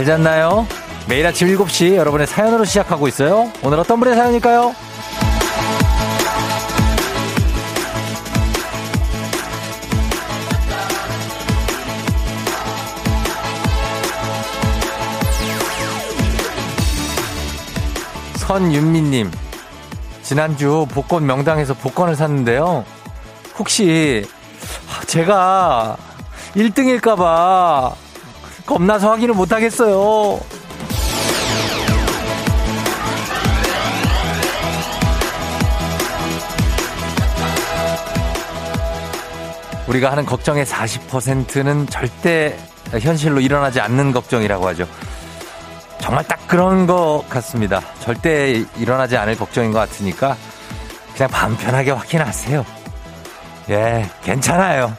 잘 잤나요? 매일 아침 7시 여러분의 사연으로 시작하고 있어요. 오늘 어떤 분의 사연일까요? 선윤미님, 지난주 복권 명당에서 복권을 샀는데요. 혹시 제가 1등일까봐 겁나서 확인을 못하겠어요. 우리가 하는 걱정의 40%는 절대 현실로 일어나지 않는 걱정이라고 하죠. 정말 딱 그런 것 같습니다. 절대 일어나지 않을 걱정인 것 같으니까 그냥 마음 편하게 확인하세요. 예, 괜찮아요.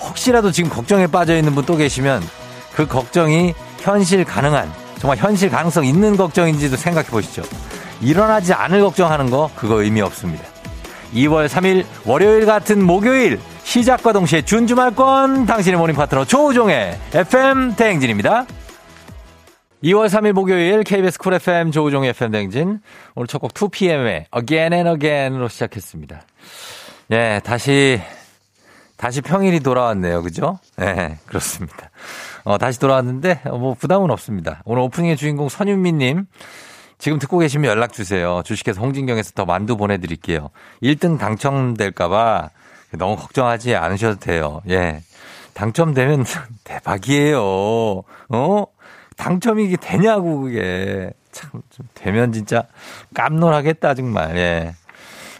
혹시라도 지금 걱정에 빠져 있는 분 또 계시면 그 걱정이 현실 가능한 정말 현실 가능성 있는 걱정인지도 생각해 보시죠. 일어나지 않을 걱정하는 거 그거 의미 없습니다. 2월 3일 월요일 같은 목요일 시작과 동시에 준주말권 당신의 모닝 파트너 조우종의 FM 대행진입니다. 2월 3일 목요일 KBS 쿨 FM 조우종의 FM 대행진 오늘 첫 곡 2PM의 Again and Again으로 시작했습니다. 예, 다시 다시 평일이 돌아왔네요. 그죠? 네, 그렇습니다. 어, 다시 돌아왔는데, 어, 뭐, 부담은 없습니다. 오늘 오프닝의 주인공 선윤미님, 지금 듣고 계시면 연락 주세요. 주식회사 홍진경에서 더 만두 보내드릴게요. 1등 당첨될까봐 너무 걱정하지 않으셔도 돼요. 예. 당첨되면 대박이에요. 어? 당첨이 이게 되냐고, 그게. 참, 좀 되면 진짜 깜놀하겠다, 정말. 예.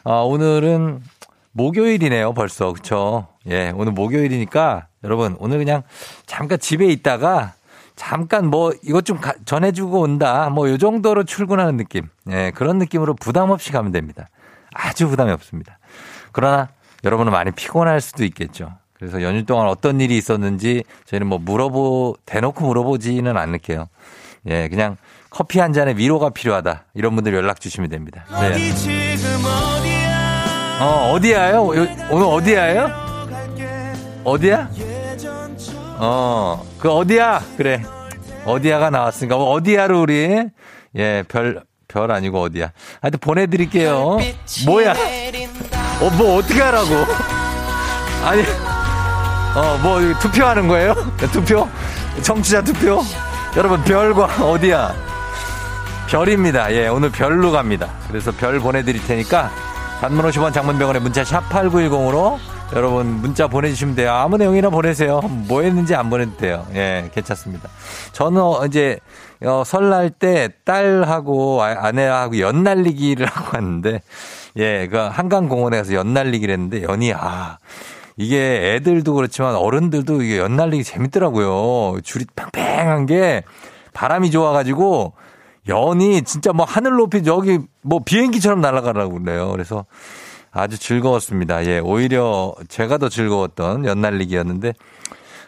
어, 오늘은 목요일이네요, 벌써. 그쵸? 예, 오늘 목요일이니까 여러분, 오늘 그냥 잠깐 집에 있다가 잠깐 뭐 이것 좀 가, 전해주고 온다. 뭐 요 정도로 출근하는 느낌. 예, 그런 느낌으로 부담 없이 가면 됩니다. 아주 부담이 없습니다. 그러나 여러분은 많이 피곤할 수도 있겠죠. 그래서 연휴 동안 어떤 일이 있었는지 저희는 뭐 물어보, 대놓고 물어보지는 않을게요. 예, 그냥 커피 한 잔에 위로가 필요하다. 이런 분들 연락 주시면 됩니다. 네. 어, 어디야요? 오늘 어디야요? 어디야? 어, 그 어디야? 그래. 어디야가 나왔으니까. 뭐 어디야로 우리, 예, 별, 별 아니고 어디야. 하여튼 보내드릴게요. 뭐야? 어, 뭐 어떻게 하라고? 아니, 어, 뭐 투표하는 거예요? 투표? 청취자 투표? 여러분, 별과 어디야? 별입니다. 예, 오늘 별로 갑니다. 그래서 별 보내드릴 테니까 단문 50원 장문병원에 문자 샵 8910으로 여러분 문자 보내주시면 돼요. 아무 내용이나 보내세요. 뭐 했는지 안 보내도 돼요. 예, 괜찮습니다. 저는 이제 어, 설날 때 딸하고 아, 아내하고 연 날리기를 하고 왔는데 예, 그 한강 공원에 서연 날리기를 했는데 연이 아 이게 애들도 그렇지만 어른들도 이게 연 날리기 재밌더라고요. 줄이 팽팽한 게 바람이 좋아가지고 연이 진짜 뭐 하늘 높이 저기 뭐 비행기처럼 날아가라고 그래요. 그래서 아주 즐거웠습니다. 예, 오히려 제가 더 즐거웠던 연날리기였는데,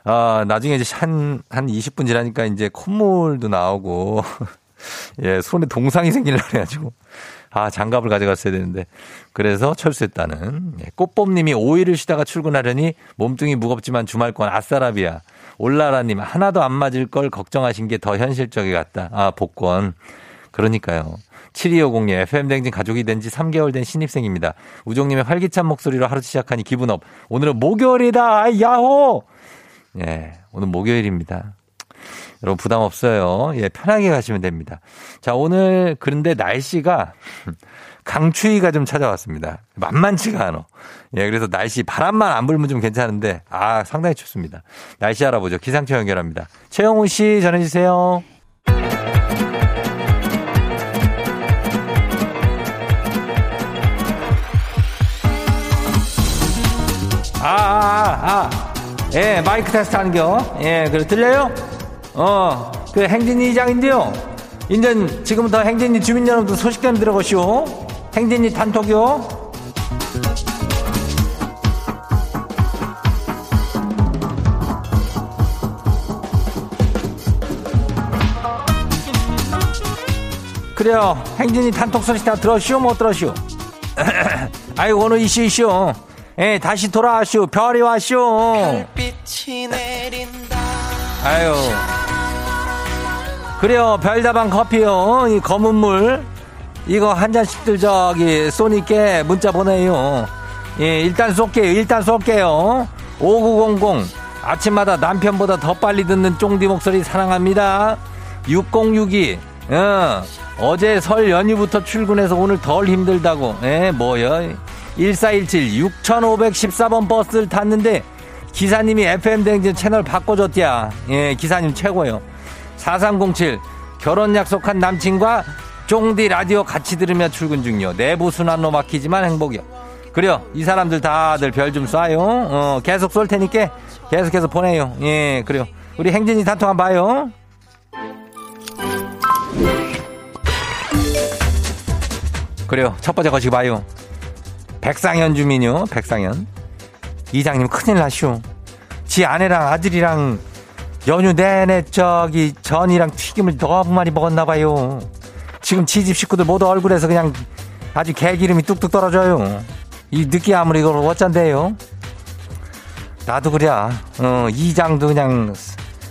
아, 나중에 이제 한, 한 20분 지나니까 이제 콧물도 나오고, 예, 손에 동상이 생기려 그래가지고, 아, 장갑을 가져갔어야 되는데, 그래서 철수했다는, 예, 꽃봄님이 5일을 쉬다가 출근하려니 몸뚱이 무겁지만 주말권 아싸라비아. 올라라님, 하나도 안 맞을 걸 걱정하신 게 더 현실적이 같다. 아, 복권. 그러니까요. 7250님, FM댕진 가족이 된 지 3개월 된 신입생입니다. 우종님의 활기찬 목소리로 하루 시작하니 기분 업. 오늘은 목요일이다! 야호! 예, 오늘 목요일입니다. 여러분 부담 없어요. 예, 편하게 가시면 됩니다. 자, 오늘 그런데 날씨가 강추위가 좀 찾아왔습니다. 만만치가 않아. 예, 그래서 날씨 바람만 안 불면 좀 괜찮은데 아, 상당히 춥습니다. 날씨 알아보죠. 기상청 연결합니다. 최영훈 씨 전해 주세요. 아, 아, 아, 예, 마이크 테스트 하는겨. 예, 그래, 들려요? 어, 그 행진이 이장인데요. 인전 지금부터 행진이 주민 여러분들 소식 좀 들어보시오. 행진이 단톡이요. 그래요. 행진이 단톡 소식 다 들었시오? 못 들었시오? 아이고, 오늘 이슈 이슈. 예, 다시 돌아와쇼. 별이 와쇼. 아유. 그래요. 별다방 커피요. 이 검은 물. 이거 한 잔씩들 저기 쏘니께 문자 보내요. 예, 일단 쏠게요. 일단 쏠게요. 5900. 아침마다 남편보다 더 빨리 듣는 쫑디 목소리 사랑합니다. 6062. 어, 어제 설 연휴부터 출근해서 오늘 덜 힘들다고. 예, 뭐요? 1417 6514번 버스를 탔는데 기사님이 FM 댕진 채널 바꿔줬디야. 예, 기사님 최고요. 4307 결혼 약속한 남친과 쫑디 라디오 같이 들으며 출근 중이요. 내부 순환로 막히지만 행복이요. 그래요. 이 사람들 다들 별 좀 쏴요. 어, 계속 쏠 테니까 계속해서 보내요. 예, 그래요. 우리 행진이 단통 한번 봐요. 그래요. 첫 번째 거시기 봐요. 백상현 주민요. 백상현. 이장님 큰일 나시오. 지 아내랑 아들이랑 연휴 내내 저기 전이랑 튀김을 너무 많이 먹었나 봐요. 지금 지집 식구들 모두 얼굴에서 그냥 아주 개기름이 뚝뚝 떨어져요. 이 느끼함을 이걸 어쩐대요? 나도 그래. 어, 이장도 그냥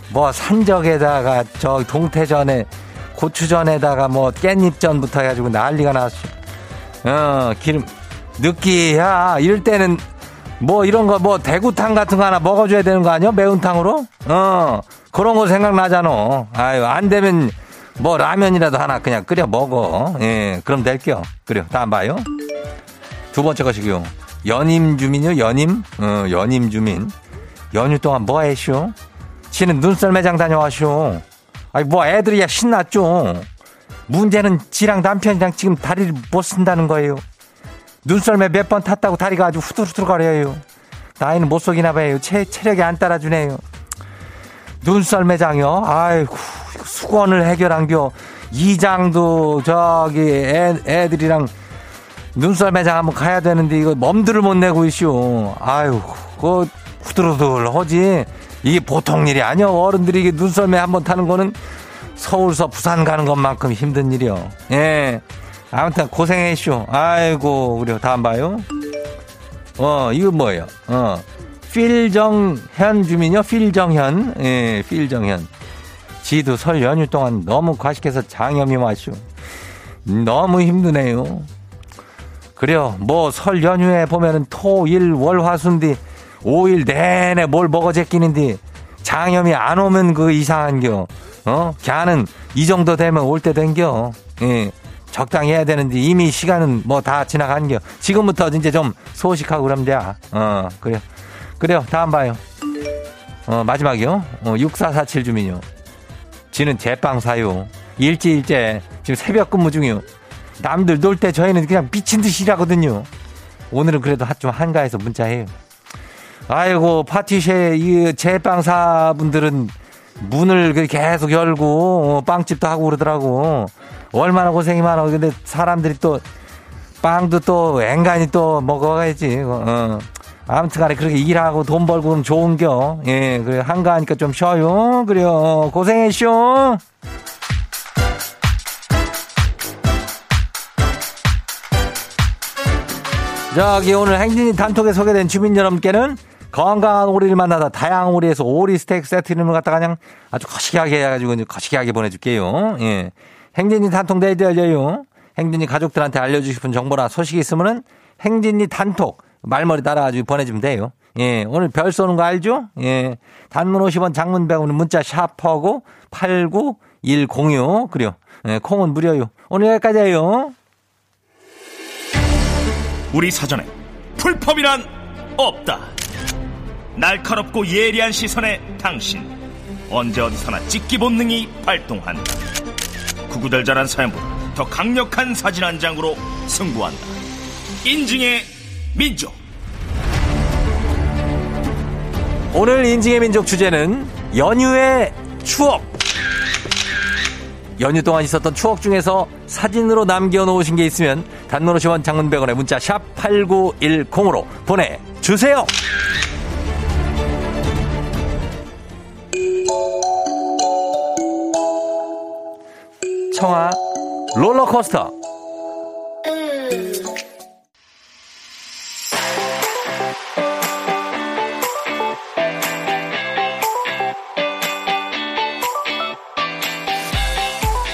뭐 산적에다가 저 동태전에 고추전에다가 뭐 깻잎전부터 해가지고 난리가 났어. 어, 기름 느끼야. 이럴 때는 뭐 이런 거 뭐 대구탕 같은 거 하나 먹어줘야 되는 거 아니야? 매운탕으로? 어, 그런 거 생각나잖아. 아유, 안 되면 뭐 라면이라도 하나 그냥 끓여 먹어. 예, 그럼 될게요. 그래요. 다음 봐요. 두 번째 것이고요. 연임 주민요, 연임? 어, 연임 주민. 연휴 동안 뭐 했쇼? 지는 눈썰 매장 다녀왔쇼. 아니, 뭐 애들이야 신났죠. 문제는 지랑 남편이랑 지금 다리를 못 쓴다는 거예요. 눈썰매 몇 번 탔다고 다리가 아주 후들후들거려요. 나이는 못 속이나 봐요. 체, 체력이 안 따라주네요. 눈썰매장이요? 아이고, 수건을 해결한겨. 이장도 저기 애, 애들이랑 눈썰매장 한번 가야 되는데 이거 멈들을 못 내고 있쇼. 아유, 그 후들후들 하지. 이게 보통 일이 아니야. 어른들이 눈썰매 한번 타는 거는 서울서 부산 가는 것만큼 힘든 일이요. 예. 아무튼 고생했쇼. 아이고, 그래요. 다음 봐요. 어, 이거 뭐예요? 어. 필정현 주민요? 필정현. 예, 필정현. 지도 설 연휴 동안 너무 과식해서 장염이 왔쇼. 너무 힘드네요. 그래요. 뭐 설 연휴에 보면은 토, 일, 월, 화, 순뒤 5일 내내 뭘 먹어 제끼는데 장염이 안 오면 그 이상한겨. 어? 걔는 이 정도 되면 올 때 된겨. 예. 적당히 해야 되는데 이미 시간은 뭐 다 지나간 겨. 지금부터 이제 좀 소식하고 그러면 돼. 어, 그래요. 그래요. 다음 봐요. 어, 마지막이요. 어, 6447 주민요. 지는 제빵 사요. 일제일제 지금 새벽 근무 중이요. 남들 놀 때 저희는 그냥 미친 듯이 일하거든요. 오늘은 그래도 좀 한가해서 문자해요. 아이고 파티쉐 이 제빵사분들은 문을 계속 열고 어, 빵집도 하고 그러더라고. 얼마나 고생이 많아. 근데 사람들이 또 빵도 또 앵간히 또 먹어야지. 어. 아무튼 간에 그렇게 일하고 돈 벌고 그럼 좋은 겨. 예, 그래. 한가하니까 좀 쉬어요. 그래요. 고생했쇼. 저기 오늘 행진이 단톡에 소개된 주민 여러분께는 건강한 오리를 만나다 다양한 오리에서 오리 스테이크 세트 이름을 갖다가 그냥 아주 거시기하게 해가지고 거시기하게 보내줄게요. 예. 행진이 단톡 내일 열려요. 행진이 가족들한테 알려주고 싶은 정보나 소식이 있으면은 행진이 단톡 말머리 따라가지고 보내주면 돼요. 예, 오늘 별 쏘는 거 알죠? 예. 단문 50원, 장문 100원, 문자 샤퍼고 89106. 그래요. 예, 콩은 무료요. 오늘 여기까지예요. 우리 사전에 풀펌이란 없다. 날카롭고 예리한 시선에 당신 언제 어디서나 찍기 본능이 발동한다. 구구절절한 사연보다 더 강력한 사진 한 장으로 승부한다. 인증의 민족. 오늘 인증의 민족 주제는 연휴의 추억. 연휴 동안 있었던 추억 중에서 사진으로 남겨놓으신 게 있으면 50원 장문 100원에 문자 샵 8910으로 보내주세요. 청아 롤러코스터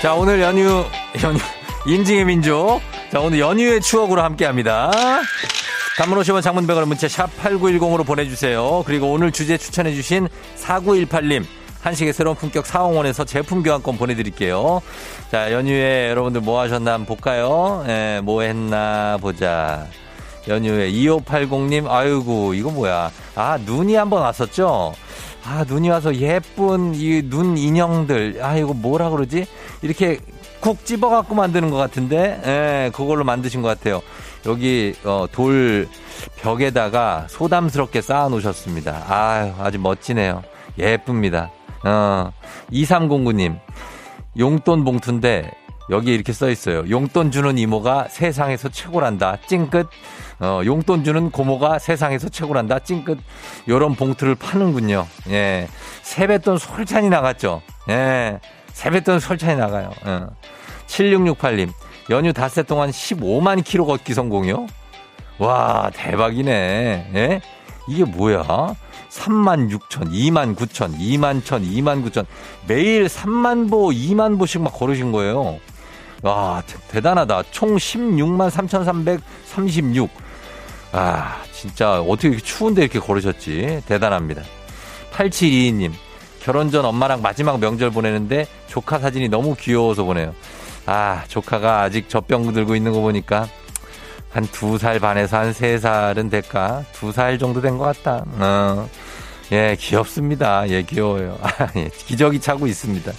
자, 오늘 연휴, 연휴, 인증의 민족. 자, 오늘 연휴의 추억으로 함께 합니다. 단문 50원 장문 100원 문자 샵 8910으로 보내주세요. 그리고 오늘 주제 추천해주신 4918님. 한식의 새로운 품격 사홍원에서 제품 교환권 보내드릴게요. 자, 연휴에 여러분들 뭐 하셨나 한번 볼까요? 예, 뭐 했나 보자. 연휴에 2580님, 아이고, 이거 뭐야. 아, 눈이 한번 왔었죠? 아, 눈이 와서 예쁜 이 눈 인형들. 아, 이거 뭐라 그러지? 이렇게 쿡 집어갖고 만드는 것 같은데, 예, 그걸로 만드신 것 같아요. 여기, 어, 돌 벽에다가 소담스럽게 쌓아 놓으셨습니다. 아유, 아주 멋지네요. 예쁩니다. 어, 2309님, 용돈 봉투인데, 여기 이렇게 써 있어요. 용돈 주는 이모가 세상에서 최고란다. 찡긋. 어, 용돈 주는 고모가 세상에서 최고란다. 찡긋. 요런 봉투를 파는군요. 예. 세뱃돈 솔찬히 나갔죠. 예. 세뱃돈 솔찬히 나가요. 어. 7668님. 연휴 닷새 동안 15만 킬로 걷기 성공이요? 와, 대박이네. 예? 이게 뭐야? 3만 6천, 2만 9천, 2만 천, 2만 9천. 매일 3만 보, 2만 보씩 막 걸으신 거예요. 와, 대단하다. 총 16만 3,336. 아, 진짜 어떻게 이렇게 추운데 이렇게 걸으셨지? 대단합니다. 8722님. 결혼 전 엄마랑 마지막 명절 보내는데 조카 사진이 너무 귀여워서 보내요. 아, 조카가 아직 젖병 들고 있는 거 보니까 한 두 살 반에서 한 세 살은 될까? 두 살 정도 된 것 같다. 어. 예, 귀엽습니다. 예, 귀여워요. 아, 예, 기저귀 차고 있습니다.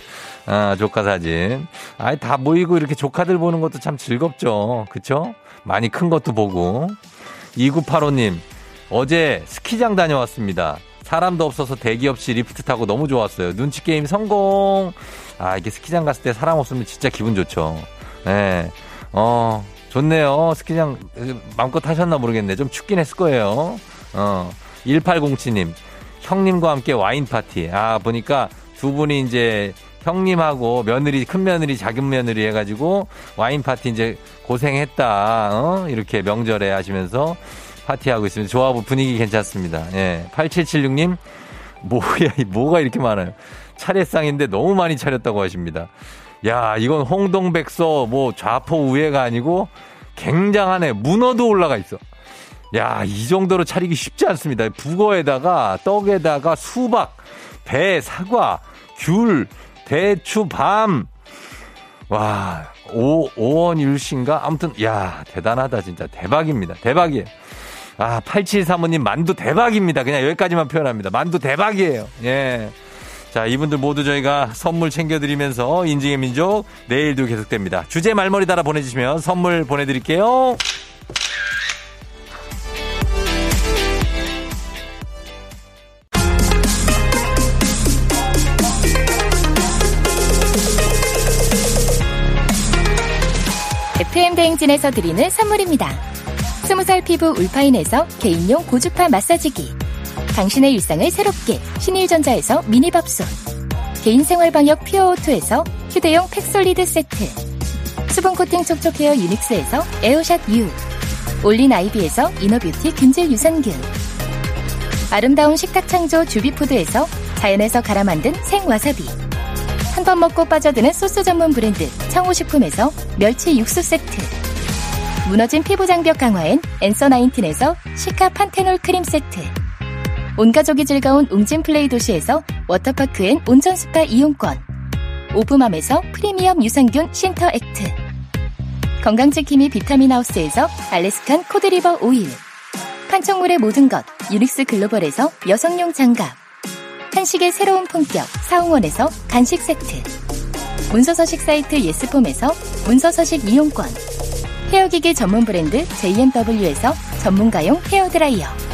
아, 조카 사진. 아이, 다 모이고 이렇게 조카들 보는 것도 참 즐겁죠. 그쵸? 많이 큰 것도 보고. 2985님, 어제 스키장 다녀왔습니다. 사람도 없어서 대기 없이 리프트 타고 너무 좋았어요. 눈치 게임 성공! 아, 이게 스키장 갔을 때 사람 없으면 진짜 기분 좋죠. 예. 네. 어, 좋네요. 스키장 마음껏 타셨나 모르겠네. 좀 춥긴 했을 거예요. 어, 1807님, 형님과 함께 와인 파티. 아, 보니까 두 분이 이제 형님하고 며느리 큰 며느리 작은 며느리 해가지고 와인 파티 이제 고생했다 어? 이렇게 명절에 하시면서 파티하고 있습니다. 조합 분위기 괜찮습니다. 예. 8776님 뭐야 뭐가 이렇게 많아요. 차례상인데 너무 많이 차렸다고 하십니다. 야 이건 홍동백서 뭐 좌포 우회가 아니고 굉장하네 문어도 올라가 있어. 야 이 정도로 차리기 쉽지 않습니다. 북어에다가 떡에다가 수박, 배, 사과, 귤 대추 밤. 와, 오, 오원율 씨인가? 아무튼, 야, 대단하다, 진짜. 대박입니다. 대박이에요. 아, 8735님, 만두 대박입니다. 그냥 여기까지만 표현합니다. 만두 대박이에요. 예. 자, 이분들 모두 저희가 선물 챙겨드리면서 인증의 민족 내일도 계속됩니다. 주제 말머리 달아 보내주시면 선물 보내드릴게요. FM 대행진에서 드리는 선물입니다. 스무살 피부 울파인에서 개인용 고주파 마사지기. 당신의 일상을 새롭게 신일전자에서 미니밥솥. 개인생활방역 퓨어오투에서 휴대용 팩솔리드 세트. 수분코팅 촉촉헤어 유닉스에서 에어샷 U. 올린 아이비에서 이너뷰티 균질 유산균. 아름다운 식탁 창조 주비푸드에서 자연에서 갈아 만든 생와사비. 한 번 먹고 빠져드는 소스 전문 브랜드 청호식품에서 멸치 육수 세트 무너진 피부 장벽 강화엔 엔서 나인틴에서 시카 판테놀 크림 세트 온 가족이 즐거운 웅진 플레이 도시에서 워터파크 and 온천 스파 이용권. 오브맘에서 프리미엄 유산균 신터 액트. 건강지킴이 비타민 하우스에서 Alaskan cod liver oil. 판촉물의 모든 것 유닉스 글로벌에서 여성용 장갑. 한식의 새로운 품격 사옹원에서 간식 세트. 문서서식 사이트 예스폼에서 문서서식 이용권. 헤어기기 전문 브랜드 JMW에서 전문가용 헤어드라이어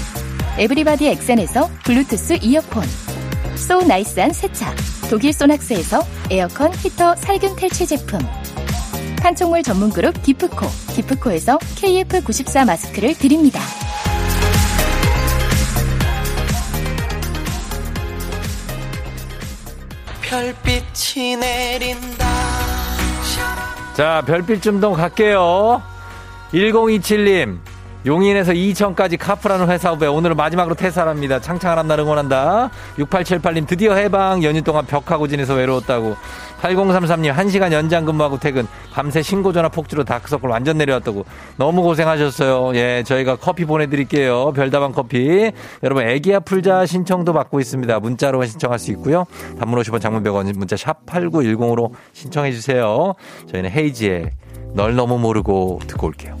에브리바디 엑센에서 블루투스 이어폰 so nice한 세차 독일 소낙스에서 에어컨 히터 살균 탈취 제품 판촉물 전문 그룹 기프코 기프코에서 KF94 마스크를 드립니다. 별빛이 내린다. 자, 별빛 좀 더 갈게요. 1027님, 용인에서 이천까지 카프라는 회사 후배 오늘은 마지막으로 퇴사합니다. 창창한 앞날 응원한다. 6878님 드디어 해방 연휴 동안 벽하고 지내서 외로웠다고. 8033님 1시간 연장 근무하고 퇴근. 밤새 신고 전화 폭주로 다크서클 완전 내려왔다고. 너무 고생하셨어요. 예, 저희가 커피 보내드릴게요. 별다방 커피. 여러분 애기야 풀자 신청도 받고 있습니다. 문자로 신청할 수 있고요. 단문 50원 장문 100원 문자 샵 8910으로 신청해 주세요. 저희는 헤이지의 널 너무 모르고 듣고 올게요.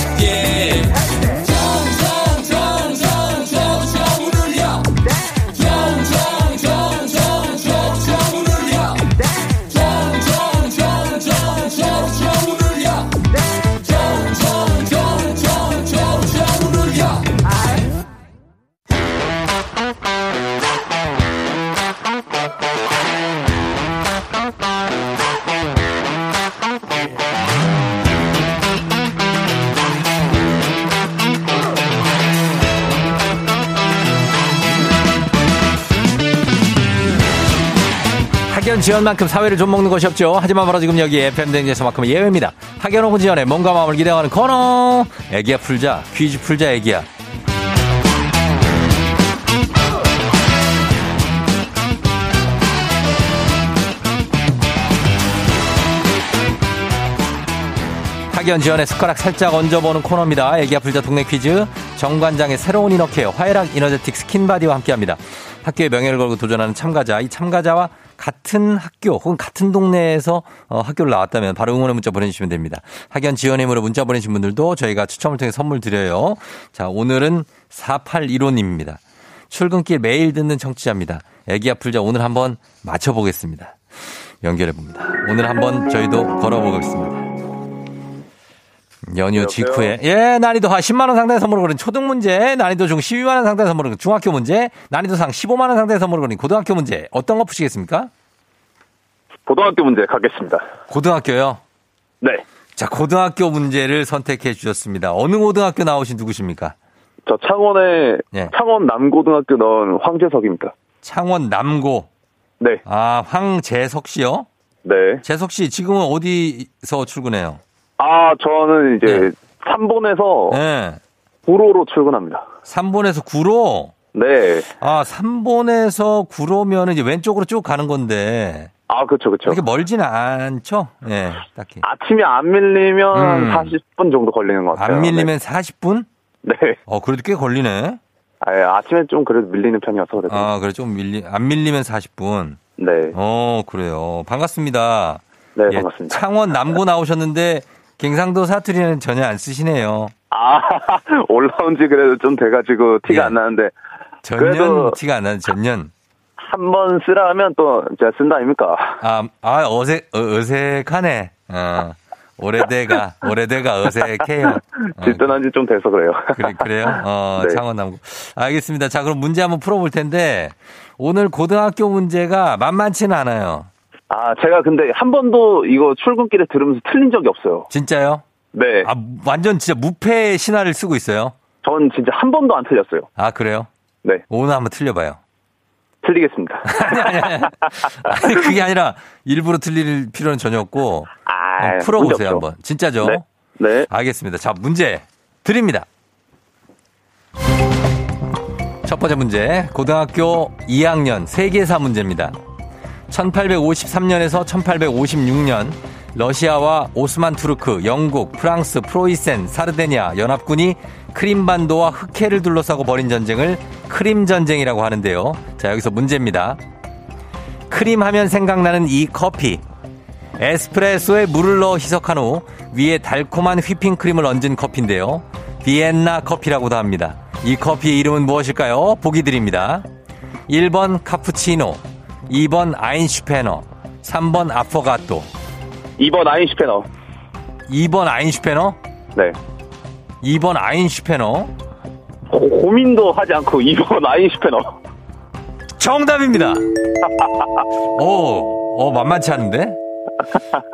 학연 지연만큼 사회를 좀 먹는 것이 없죠. 하지만 바로 지금 여기 FM댕에서만큼 예외입니다. 학연 지연의 몸과 마음을 기대하는 코너. 애기야 풀자. 퀴즈 풀자 애기야. 학연 지연의 숟가락 살짝 얹어보는 코너입니다. 애기야 풀자 동네 퀴즈. 정관장의 새로운 이너케어 화해락 이너제틱 스킨바디와 함께합니다. 학교의 명예를 걸고 도전하는 참가자. 이 참가자와 같은 학교 혹은 같은 동네에서 어, 학교를 나왔다면 바로 응원의 문자 보내주시면 됩니다. 학연 지원임으로 문자 보내신 분들도 저희가 추첨을 통해 선물 드려요. 자, 오늘은 4815님입니다. 출근길 매일 듣는 청취자입니다. 애기야 풀자 오늘 한번 맞춰보겠습니다. 연결해 봅니다. 오늘 한번 저희도 걸어보겠습니다. 연휴 직후에 예 난이도 하 10만 원 상당의 선물을 거는 초등 문제 난이도 중 12만 원 상당의 선물을 거는 중학교 문제 난이도 상 15만 원 상당의 선물을 거는 고등학교 문제 어떤 거 푸시겠습니까? 고등학교 문제 가겠습니다. 고등학교요? 네. 자 고등학교 문제를 선택해 주셨습니다. 어느 고등학교 나오신 누구십니까? 저 창원에 예. 창원 남고등학교 나온 황재석입니다. 창원 남고 네. 아 황재석 씨요? 네. 재석 씨 지금은 어디서 출근해요? 아, 저는 이제 네. 3번에서 네. 구로로 출근합니다. 3번에서 구로 네. 아 3번에서 구로면 이제 왼쪽으로 쭉 가는 건데 아, 그렇죠, 그렇죠. 그렇게 멀지는 않죠? 예, 딱히. 아침에 안 밀리면 음. 40분 정도 걸리는 것 같아요. 안 밀리면 40분? 네. 어, 그래도 꽤 걸리네. 아, 예, 아침에 좀 그래도 밀리는 편이어서 그래도. 아, 그래, 좀 밀리, 안 밀리면 40분. 네. 어, 그래요. 반갑습니다. 네, 예, 반갑습니다. 창원 남고 나오셨는데, 갱상도 사투리는 전혀 안 쓰시네요. 아, 올라온 지 그래도 좀 돼가지고 티가 예. 안 나는데 전년 티가 안 나는 전년. 한 번 쓰라 하면 또 제가 쓴다 아닙니까? 아, 아, 어색, 어, 어색하네. 어, 오래돼가, 오래돼가 어색해요. 어, 질문한 지 좀 돼서 그래요. 그래, 그래요? 어, 네. 창원 남고. 알겠습니다. 자, 그럼 문제 한번 풀어볼 텐데, 오늘 고등학교 문제가 만만치는 않아요. 아, 제가 근데 한 번도 이거 출근길에 들으면서 틀린 적이 없어요. 진짜요? 네. 아, 완전 진짜 무패 신화를 쓰고 있어요? 전 진짜 한 번도 안 틀렸어요. 아, 그래요? 네. 오늘 한번 틀려봐요. 틀리겠습니다. 아니, 아니, 아니. 아니, 그게 아니라 일부러 틀릴 필요는 전혀 없고, 아, 어, 풀어보세요. 한번. 진짜죠? 네. 네. 알겠습니다. 자, 문제 드립니다. 첫 번째 문제, 고등학교 2학년 세계사 문제입니다. 1853년에서 1856년 러시아와 오스만 투르크, 영국, 프랑스, 프로이센, 사르데니아 연합군이 크림반도와 흑해를 둘러싸고 벌인 전쟁을 크림 전쟁이라고 하는데요. 자, 여기서 문제입니다. 크림 하면 생각나는 이 커피. 에스프레소에 물을 넣어 희석한 후 위에 달콤한 휘핑크림을 얹은 커피인데요. 비엔나 커피라고도 합니다. 이 커피의 이름은 무엇일까요? 보기 드립니다. 1번 카푸치노, 2번 아인슈페너, 3번 아포가토, 2번 아인슈페너. 2번 아인슈페너, 네. 2번 아인슈페너. 고, 고민도 하지 않고 2번 아인슈페너. 정답입니다. 오, 어, 만만치 않은데?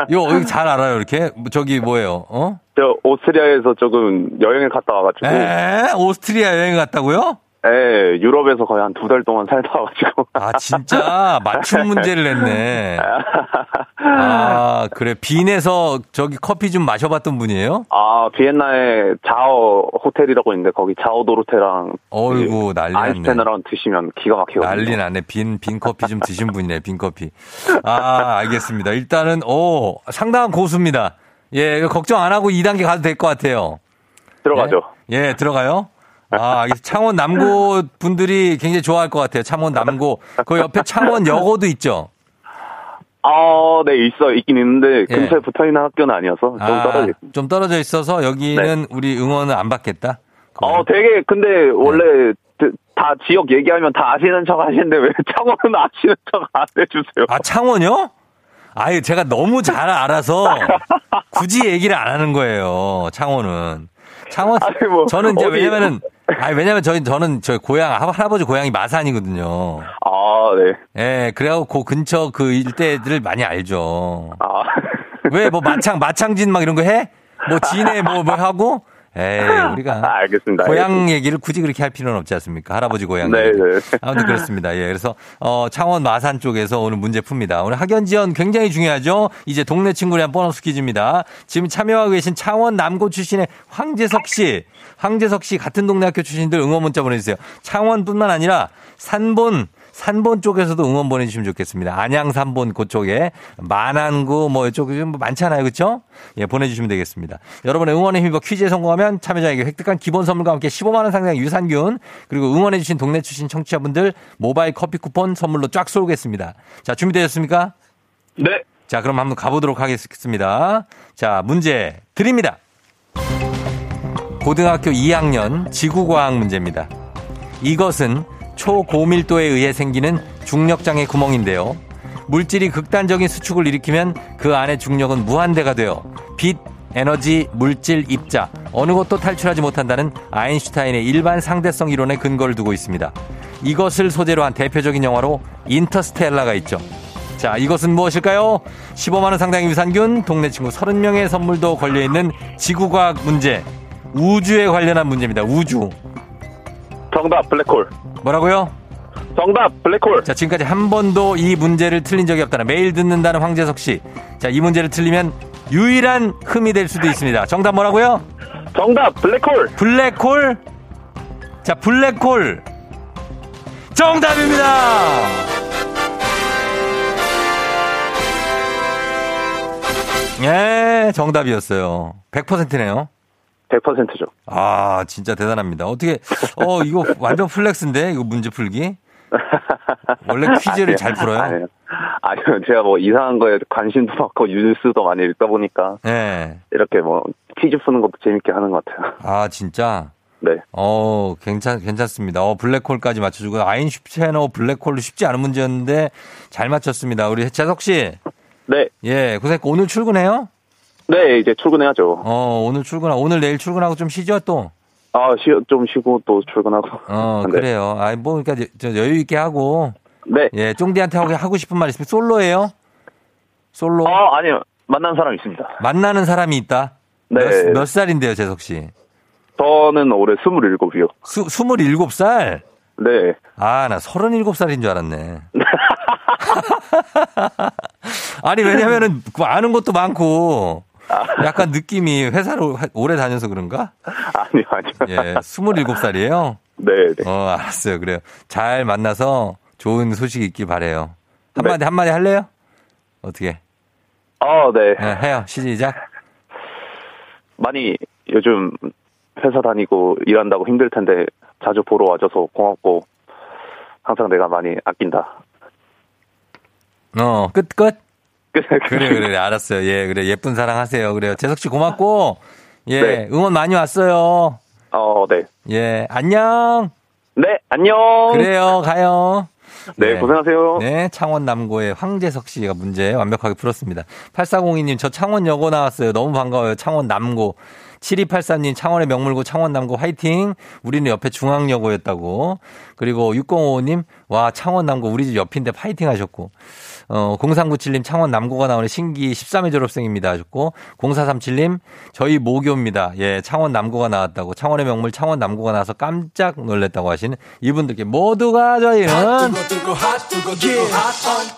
이거, 이거 잘 알아요, 이렇게? 저기 뭐예요, 어? 저 오스트리아에서 조금 여행을 갔다 와가지고. 에? 오스트리아 여행 갔다고요? 예, 유럽에서 거의 한 두 달 동안 살다 와가지고. 아, 진짜 맞춤 문제를 냈네. 아, 그래. 빈에서 저기 커피 좀 마셔봤던 분이에요? 아, 비엔나에 자오 호텔이라고 있는데 거기 자오 도르테랑 어이구, 난리 났네. 아인슈페너랑 드시면 기가 막히거든요. 난리 나네. 빈, 빈 커피 좀 드신 분이네, 빈 커피. 아, 알겠습니다. 일단은, 오, 상당한 고수입니다. 예, 걱정 안 하고 2단계 가도 될 것 같아요. 들어가죠. 예, 예, 들어가요? 아. 창원 남고 분들이 굉장히 좋아할 것 같아요. 창원 남고. 그 옆에 창원 여고도 있죠? 아, 네, 있어, 있긴 있는데 예. 근처에 붙어 있는 학교는 아니어서 좀 아, 떨어져 있어요. 좀 떨어져 있어서 여기는 우리 응원을 안 받겠다? 어, 되게 근데 원래 드- 다 지역 얘기하면 다 아시는 척 하시는데 왜 창원은 아시는 척 안 해주세요? 아, 창원이요? 아유, 제가 너무 잘 알아서 굳이 얘기를 안 하는 거예요. 창원은. 창원, 아니, 뭐, 저는 이제 어디- 왜냐면은, 아니, 왜냐면 저희, 저는 저희 고향, 할- 할아버지 고향이 마산이거든요. 아, 네. 예, 그래갖고 그 근처 그 일대들을 많이 알죠. 아. 왜 뭐 마창, 마창진 막 이런 거 해? 뭐 진해 뭐, 뭐 하고? 에이, 우리가. 아, 알겠습니다. 고향 얘기를 굳이 그렇게 할 필요는 없지 않습니까? 할아버지 고향. 네, 얘기. 네. 아무튼 그렇습니다. 예. 그래서, 어, 창원 마산 쪽에서 오늘 문제 풉니다. 오늘 학연 지원 굉장히 중요하죠? 이제 동네 친구를 한 보너스 퀴즈입니다. 지금 참여하고 계신 창원 남고 출신의 황재석 씨. 황재석 씨 같은 동네 학교 출신들 응원 문자 보내주세요. 창원뿐만 아니라 산본, 산본 쪽에서도 응원 보내주시면 좋겠습니다. 안양 산본 그쪽에 만안구 뭐 이쪽 뭐 많잖아요, 그렇죠? 예, 보내주시면 되겠습니다. 여러분의 응원의 힘입어 퀴즈에 성공하면 참여자에게 획득한 기본 선물과 함께 15만 원 상당의 유산균 그리고 응원해주신 동네 출신 청취자분들 모바일 커피 쿠폰 선물로 쫙 쏘겠습니다. 자, 준비되셨습니까? 네. 자, 그럼 한번 가보도록 하겠습니다. 자, 문제 드립니다. 고등학교 2학년 지구과학 문제입니다. 이것은 초고밀도에 의해 생기는 중력장의 구멍인데요. 물질이 극단적인 수축을 일으키면 그 안의 중력은 무한대가 되어 빛, 에너지, 물질, 입자 어느 것도 탈출하지 못한다는 아인슈타인의 일반 상대성 이론에 근거를 두고 있습니다. 이것을 소재로 한 대표적인 영화로 인터스텔라가 있죠. 자, 이것은 무엇일까요? 15만 원 상당의 유산균, 동네 친구 30명의 선물도 걸려 있는 지구과학 문제. 우주에 관련한 문제입니다. 우주. 정답, 블랙홀. 뭐라고요? 정답, 블랙홀. 자, 지금까지 한 번도 이 문제를 틀린 적이 없다는 매일 듣는다는 황재석 씨. 자, 이 문제를 틀리면 유일한 흠이 될 수도 있습니다. 정답 뭐라고요? 정답, 블랙홀. 블랙홀. 자, 블랙홀. 정답입니다. 예, 정답이었어요. 100%네요. 100%죠. 아, 진짜 대단합니다. 어떻게, 어, 이거 완전 flex인데? 이거 문제 풀기? 원래 퀴즈를 잘 풀어요? 아니요. 아니요. 제가 뭐 이상한 거에 관심도 많고 뉴스도 많이 읽다 보니까 네. 이렇게 뭐 퀴즈 푸는 것도 재밌게 하는 것 같아요. 아, 진짜? 네. 어, 괜찮, 괜찮습니다. 어, 블랙홀까지 맞춰주고, 아인슈페너 블랙홀도 쉽지 않은 문제였는데, 잘 맞췄습니다. 우리 재석 씨. 네. 예, 고생했고, 오늘 출근해요? 네, 이제 출근해야죠. 어, 오늘 출근, 오늘 내일 출근하고 좀 쉬죠, 또? 아, 쉬, 좀 쉬고 또 출근하고. 어, 네. 그래요. 아, 뭐, 그러니까, 저 여유 있게 하고, 네. 예, 쫑디한테 하고, 하고 싶은 말 있으면 솔로예요? 솔로? 아, 아니요. 만난 사람 있습니다. 만나는 사람이 있다? 네. 몇, 몇 살인데요, 재석 씨? 저는 올해 27이요. 수, 27살? 네. 아, 나 37살인 줄 알았네. 아니, 왜냐면은, 그 아는 것도 많고, 약간 느낌이 회사를 하- 오래 다녀서 그런가? 아니요, 아니요. 예, 27살이에요? 네, 네. 어, 알았어요. 그래요. 잘 만나서 좋은 소식 있길 바래요. 한마디, 한마디 할래요? 어떻게? 아, 네. 예, 해요. 시작. 많이 요즘 회사 다니고 일한다고 힘들 텐데 자주 보러 와줘서 고맙고 항상 내가 많이 아낀다. 어, 끝, 끝? 끝. 그래, 그래, 알았어요. 예, 그래. 예쁜 사랑 하세요. 그래요. 재석 씨 고맙고, 예, 네. 응원 많이 왔어요. 아, 어, 네. 예, 안녕. 네, 안녕. 그래요, 가요. 네, 네. 고생하세요. 네, 창원 남고의 황재석 씨가 문제 완벽하게 풀었습니다. 8402님, 저 창원 여고 나왔어요. 너무 반가워요. 창원 남고. 7283님, 창원의 명물고 창원 남고 화이팅. 우리는 옆에 중앙여고였다고. 그리고 6055님, 와, 창원 남고 우리 집 옆인데 파이팅 하셨고. 어, 0397님, 창원 남고가 나오는 신기 13회 졸업생입니다 하셨고. 0437님, 저희 모교입니다. 예, 창원 남고가 나왔다고. 창원의 명물 창원 남고가 나와서 깜짝 놀랐다고 하시는 이분들께 모두가 저희는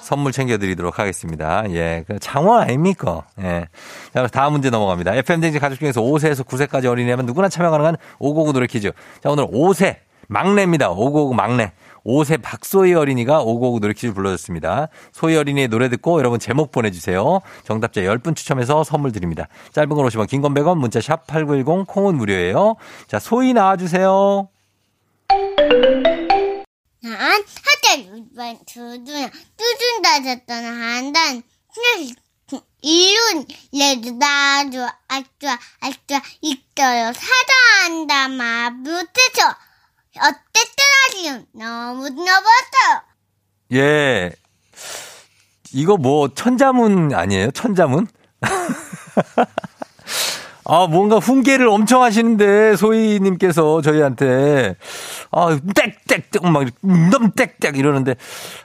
선물 챙겨드리도록 하겠습니다. 예, 그 창원 아닙니까? 예. 자, 다음 문제 넘어갑니다. FM댕지 가족 중에서 5세에서 9세까지 어린이라면 누구나 참여 가능한 599 노래 퀴즈. 자, 오늘 5세 막내입니다. 599 막내. 5세 박소희 어린이가 599 노래 퀴즈 불러줬습니다. 소희 어린이의 노래 듣고 여러분 제목 보내주세요. 정답자 10분 추첨해서 선물 드립니다. 짧은 건 50원, 긴건 100원, 문자 샵 8910, 콩은 무료예요. 자, 소희 나와주세요. 난 하자 두번 두두나 뚜준다 졌더나 한단 일룬 레드 나주 아쭈아 아쭈아 있어요 사자한다 마 못해서 어땠더라지요 너무 넘었어요 예. 이거 뭐 천자문 아니에요? 천자문? 아, 뭔가 훈계를 엄청 하시는데, 소희님께서 저희한테, 아, 땡땡땡, 막, 너무 땡땡 이러는데,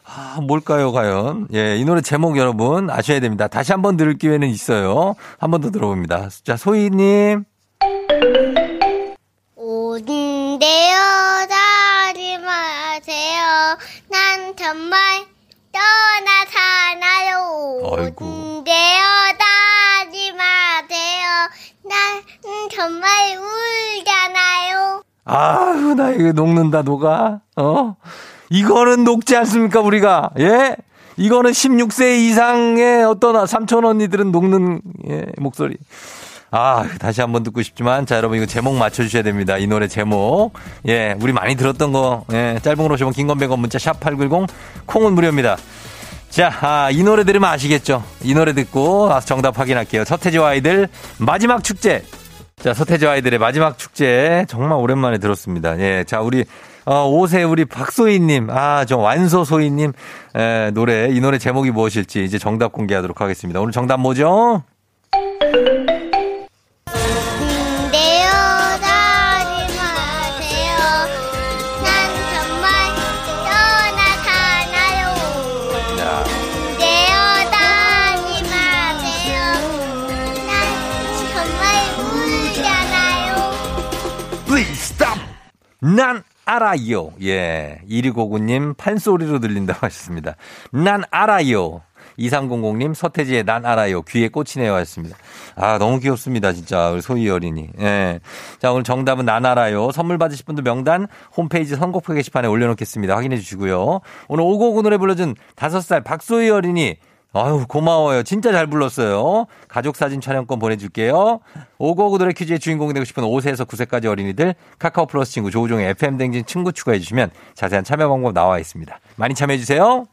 아, 뭘까요, 과연? 예, 이 노래 제목 여러분 아셔야 됩니다. 다시 한 번 들을 기회는 있어요. 한 번 더 들어봅니다. 자, 소희님. 오는 정말 떠나사나요 아이고. 다리 마세요 난 정말 울잖아요 아유, 나 이거 녹는다, 녹아. 어? 이거는 녹지 않습니까, 우리가? 예? 이거는 16세 이상의 어떤 삼촌 언니들은 녹는, 예, 목소리. 아, 다시 한번 듣고 싶지만, 자, 여러분, 이거 제목 맞춰주셔야 됩니다. 이 노래 제목. 예, 우리 많이 들었던 거, 예, 짧은 걸 오시면 긴건 100원 문자 샵8910, 콩은 무료입니다. 자, 아, 이 노래 들으면 아시겠죠? 이 노래 듣고 아, 정답 확인할게요. 서태지와 아이들 마지막 축제. 자, 서태지 아이들의 마지막 축제 정말 오랜만에 들었습니다. 예, 자 우리 어, 5세 우리 박소희님, 아, 저 완소소희님 에, 노래 이 노래 제목이 무엇일지 이제 정답 공개하도록 하겠습니다. 오늘 정답 뭐죠? 난 알아요. 예, 2659님 판소리로 들린다고 하셨습니다. 난 알아요. 2300님 서태지의 난 알아요. 귀에 꽂히네요 하셨습니다. 아, 너무 귀엽습니다. 진짜. 우리 소희 어린이. 예. 자, 오늘 정답은 난 알아요. 선물 받으실 분들 명단 홈페이지 선곡표 게시판에 올려놓겠습니다. 확인해 주시고요. 오늘 오고오고 노래 불러준 5살 박소희 어린이 아유, 고마워요. 진짜 잘 불렀어요. 가족 사진 촬영권 보내줄게요. 노래 퀴즈의 주인공이 되고 싶은 5세에서 9세까지 어린이들 카카오 플러스 친구 조우종의 FM 댕진 친구 추가해주시면 자세한 참여 방법 나와 있습니다. 많이 참여해주세요.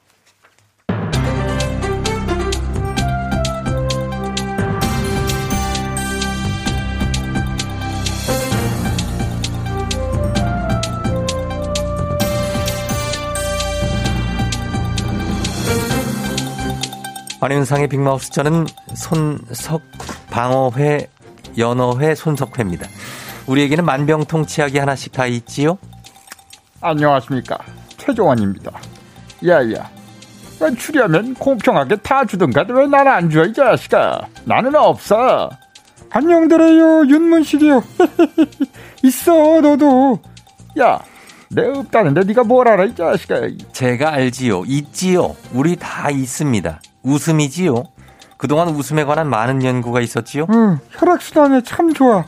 환윤상의 빅마우스 저는 손석 방어회 연어회 손석회입니다. 우리에게는 만병통치약이 하나씩 다 있지요? 안녕하십니까 최종원입니다 야야 왜 추려면 공평하게 다 주던가 왜 나는 안 줘 이 자식아 나는 없어 안녕들어요 윤문식이요 있어 너도 야 내 없다는데 네가 뭘 알아 이 자식아 제가 알지요. 있지요. 우리 다 있습니다. 웃음이지요. 그동안 웃음에 관한 많은 연구가 있었지요. 응 혈액순환에 참 좋아.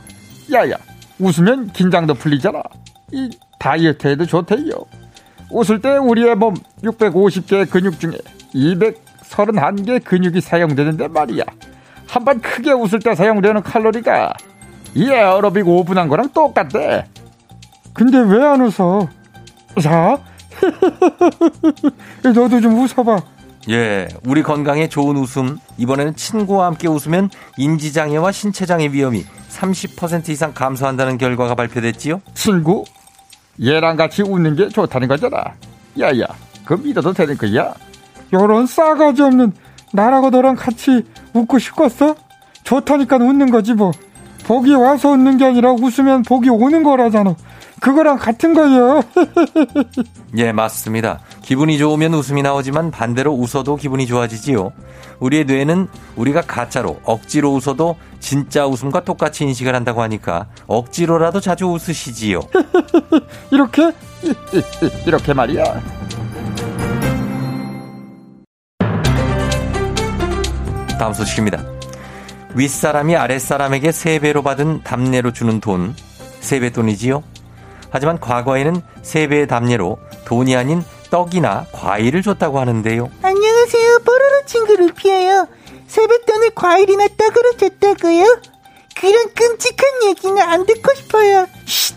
야야 웃으면 긴장도 풀리잖아. 이 다이어트에도 좋대요. 웃을 때 우리의 몸 650개 근육 중에 231개 근육이 사용되는데 말이야. 한 번 크게 웃을 때 사용되는 칼로리가 이 에어로빅 5분 한 거랑 똑같대. 근데 왜 안 웃어? 자? 너도 좀 웃어봐 예, 우리 건강에 좋은 웃음. 이번에는 친구와 함께 웃으면 인지장애와 신체장애 위험이 30% 이상 감소한다는 결과가 발표됐지요. 친구, 얘랑 같이 웃는 게 좋다는 거잖아. 야야, 그 믿어도 되는 거야? 요런 싸가지 없는 나라고 너랑 같이 웃고 싶겠어? 좋다니까 웃는 거지 뭐. 복이 와서 웃는 게 아니라 웃으면 복이 오는 거라잖아. 그거랑 같은 거예요. 예, 맞습니다. 기분이 좋으면 웃음이 나오지만 반대로 웃어도 기분이 좋아지지요. 우리의 뇌는 우리가 가짜로 억지로 웃어도 진짜 웃음과 똑같이 인식을 한다고 하니까 억지로라도 자주 웃으시지요. 이렇게 이렇게 말이야. 다음 소식입니다. 윗사람이 아랫사람에게 세배로 받은 답례로 주는 돈, 세뱃돈이지요. 하지만 과거에는 세배의 답례로 돈이 아닌 떡이나 과일을 줬다고 하는데요. 안녕하세요. 뽀로로 친구 루피예요. 세뱃돈을 과일이나 떡으로 줬다고요? 그런 끔찍한 얘기는 안 듣고 싶어요. 쉿.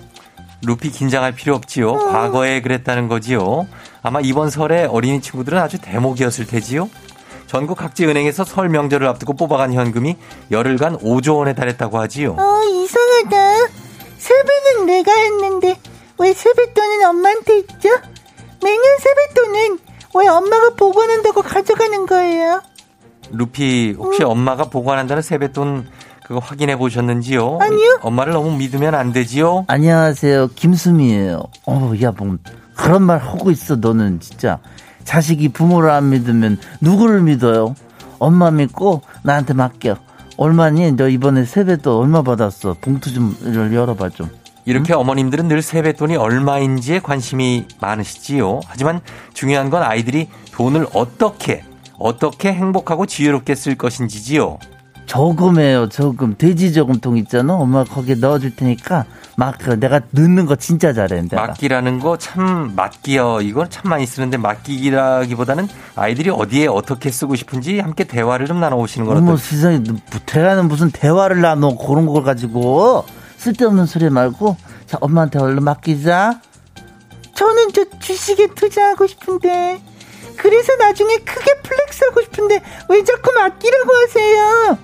루피 긴장할 필요 없지요. 과거에 그랬다는 거지요. 아마 이번 설에 어린이 친구들은 아주 대목이었을 테지요. 전국 각지 은행에서 설 명절을 앞두고 뽑아간 현금이 열흘간 5조 원에 달했다고 하지요. 어, 이상하다. 세배는 내가 했는데 왜 세뱃돈은 엄마한테 있죠? 매년 세뱃돈은 왜 엄마가 보관한다고 가져가는 거예요? 루피 혹시 엄마가 보관한다는 세뱃돈 그거 확인해 보셨는지요? 아니요. 엄마를 너무 믿으면 안 되지요. 안녕하세요. 김수미예요. 어, 야, 뭐 그런 말 하고 있어. 너는 진짜 자식이 부모를 안 믿으면 누구를 믿어요? 엄마 믿고 나한테 맡겨. 얼마니? 너 이번에 세뱃돈 얼마 받았어? 봉투 좀 열어봐 좀. 이렇게 어머님들은 늘 세뱃돈이 얼마인지에 관심이 많으시지요. 하지만 중요한 건 아이들이 돈을 어떻게 어떻게 행복하고 지혜롭게 쓸 것인지지요. 저금해요. 저금. 돼지 저금통 있잖아. 엄마 거기에 넣어줄 테니까 막그 내가 넣는 거 진짜 잘해. 내가. 맡기라는 거참 맡기요. 이건 참 많이 쓰는데 맡기기라기보다는 아이들이 어디에 어떻게 쓰고 싶은지 함께 대화를 좀 나눠보시는 건 어머 세상에 너 대화는 무슨 대화를 나눠 그런 걸 가지고 쓸데없는 소리 말고 자 엄마한테 얼른 맡기자. 저는 저 주식에 투자하고 싶은데 그래서 나중에 크게 flex하고 싶은데 왜 자꾸 맡기라고 하세요?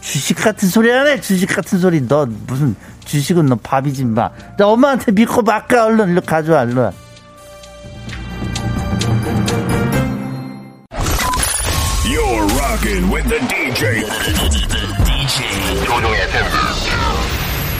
주식 같은 소리 하네 주식 같은 소리 너 무슨 주식은 너 밥이지 마. 나 엄마한테 믿고 맡겨 얼른 일로 가져와 와. You're rocking with the DJ. DJ 조우종의 FM.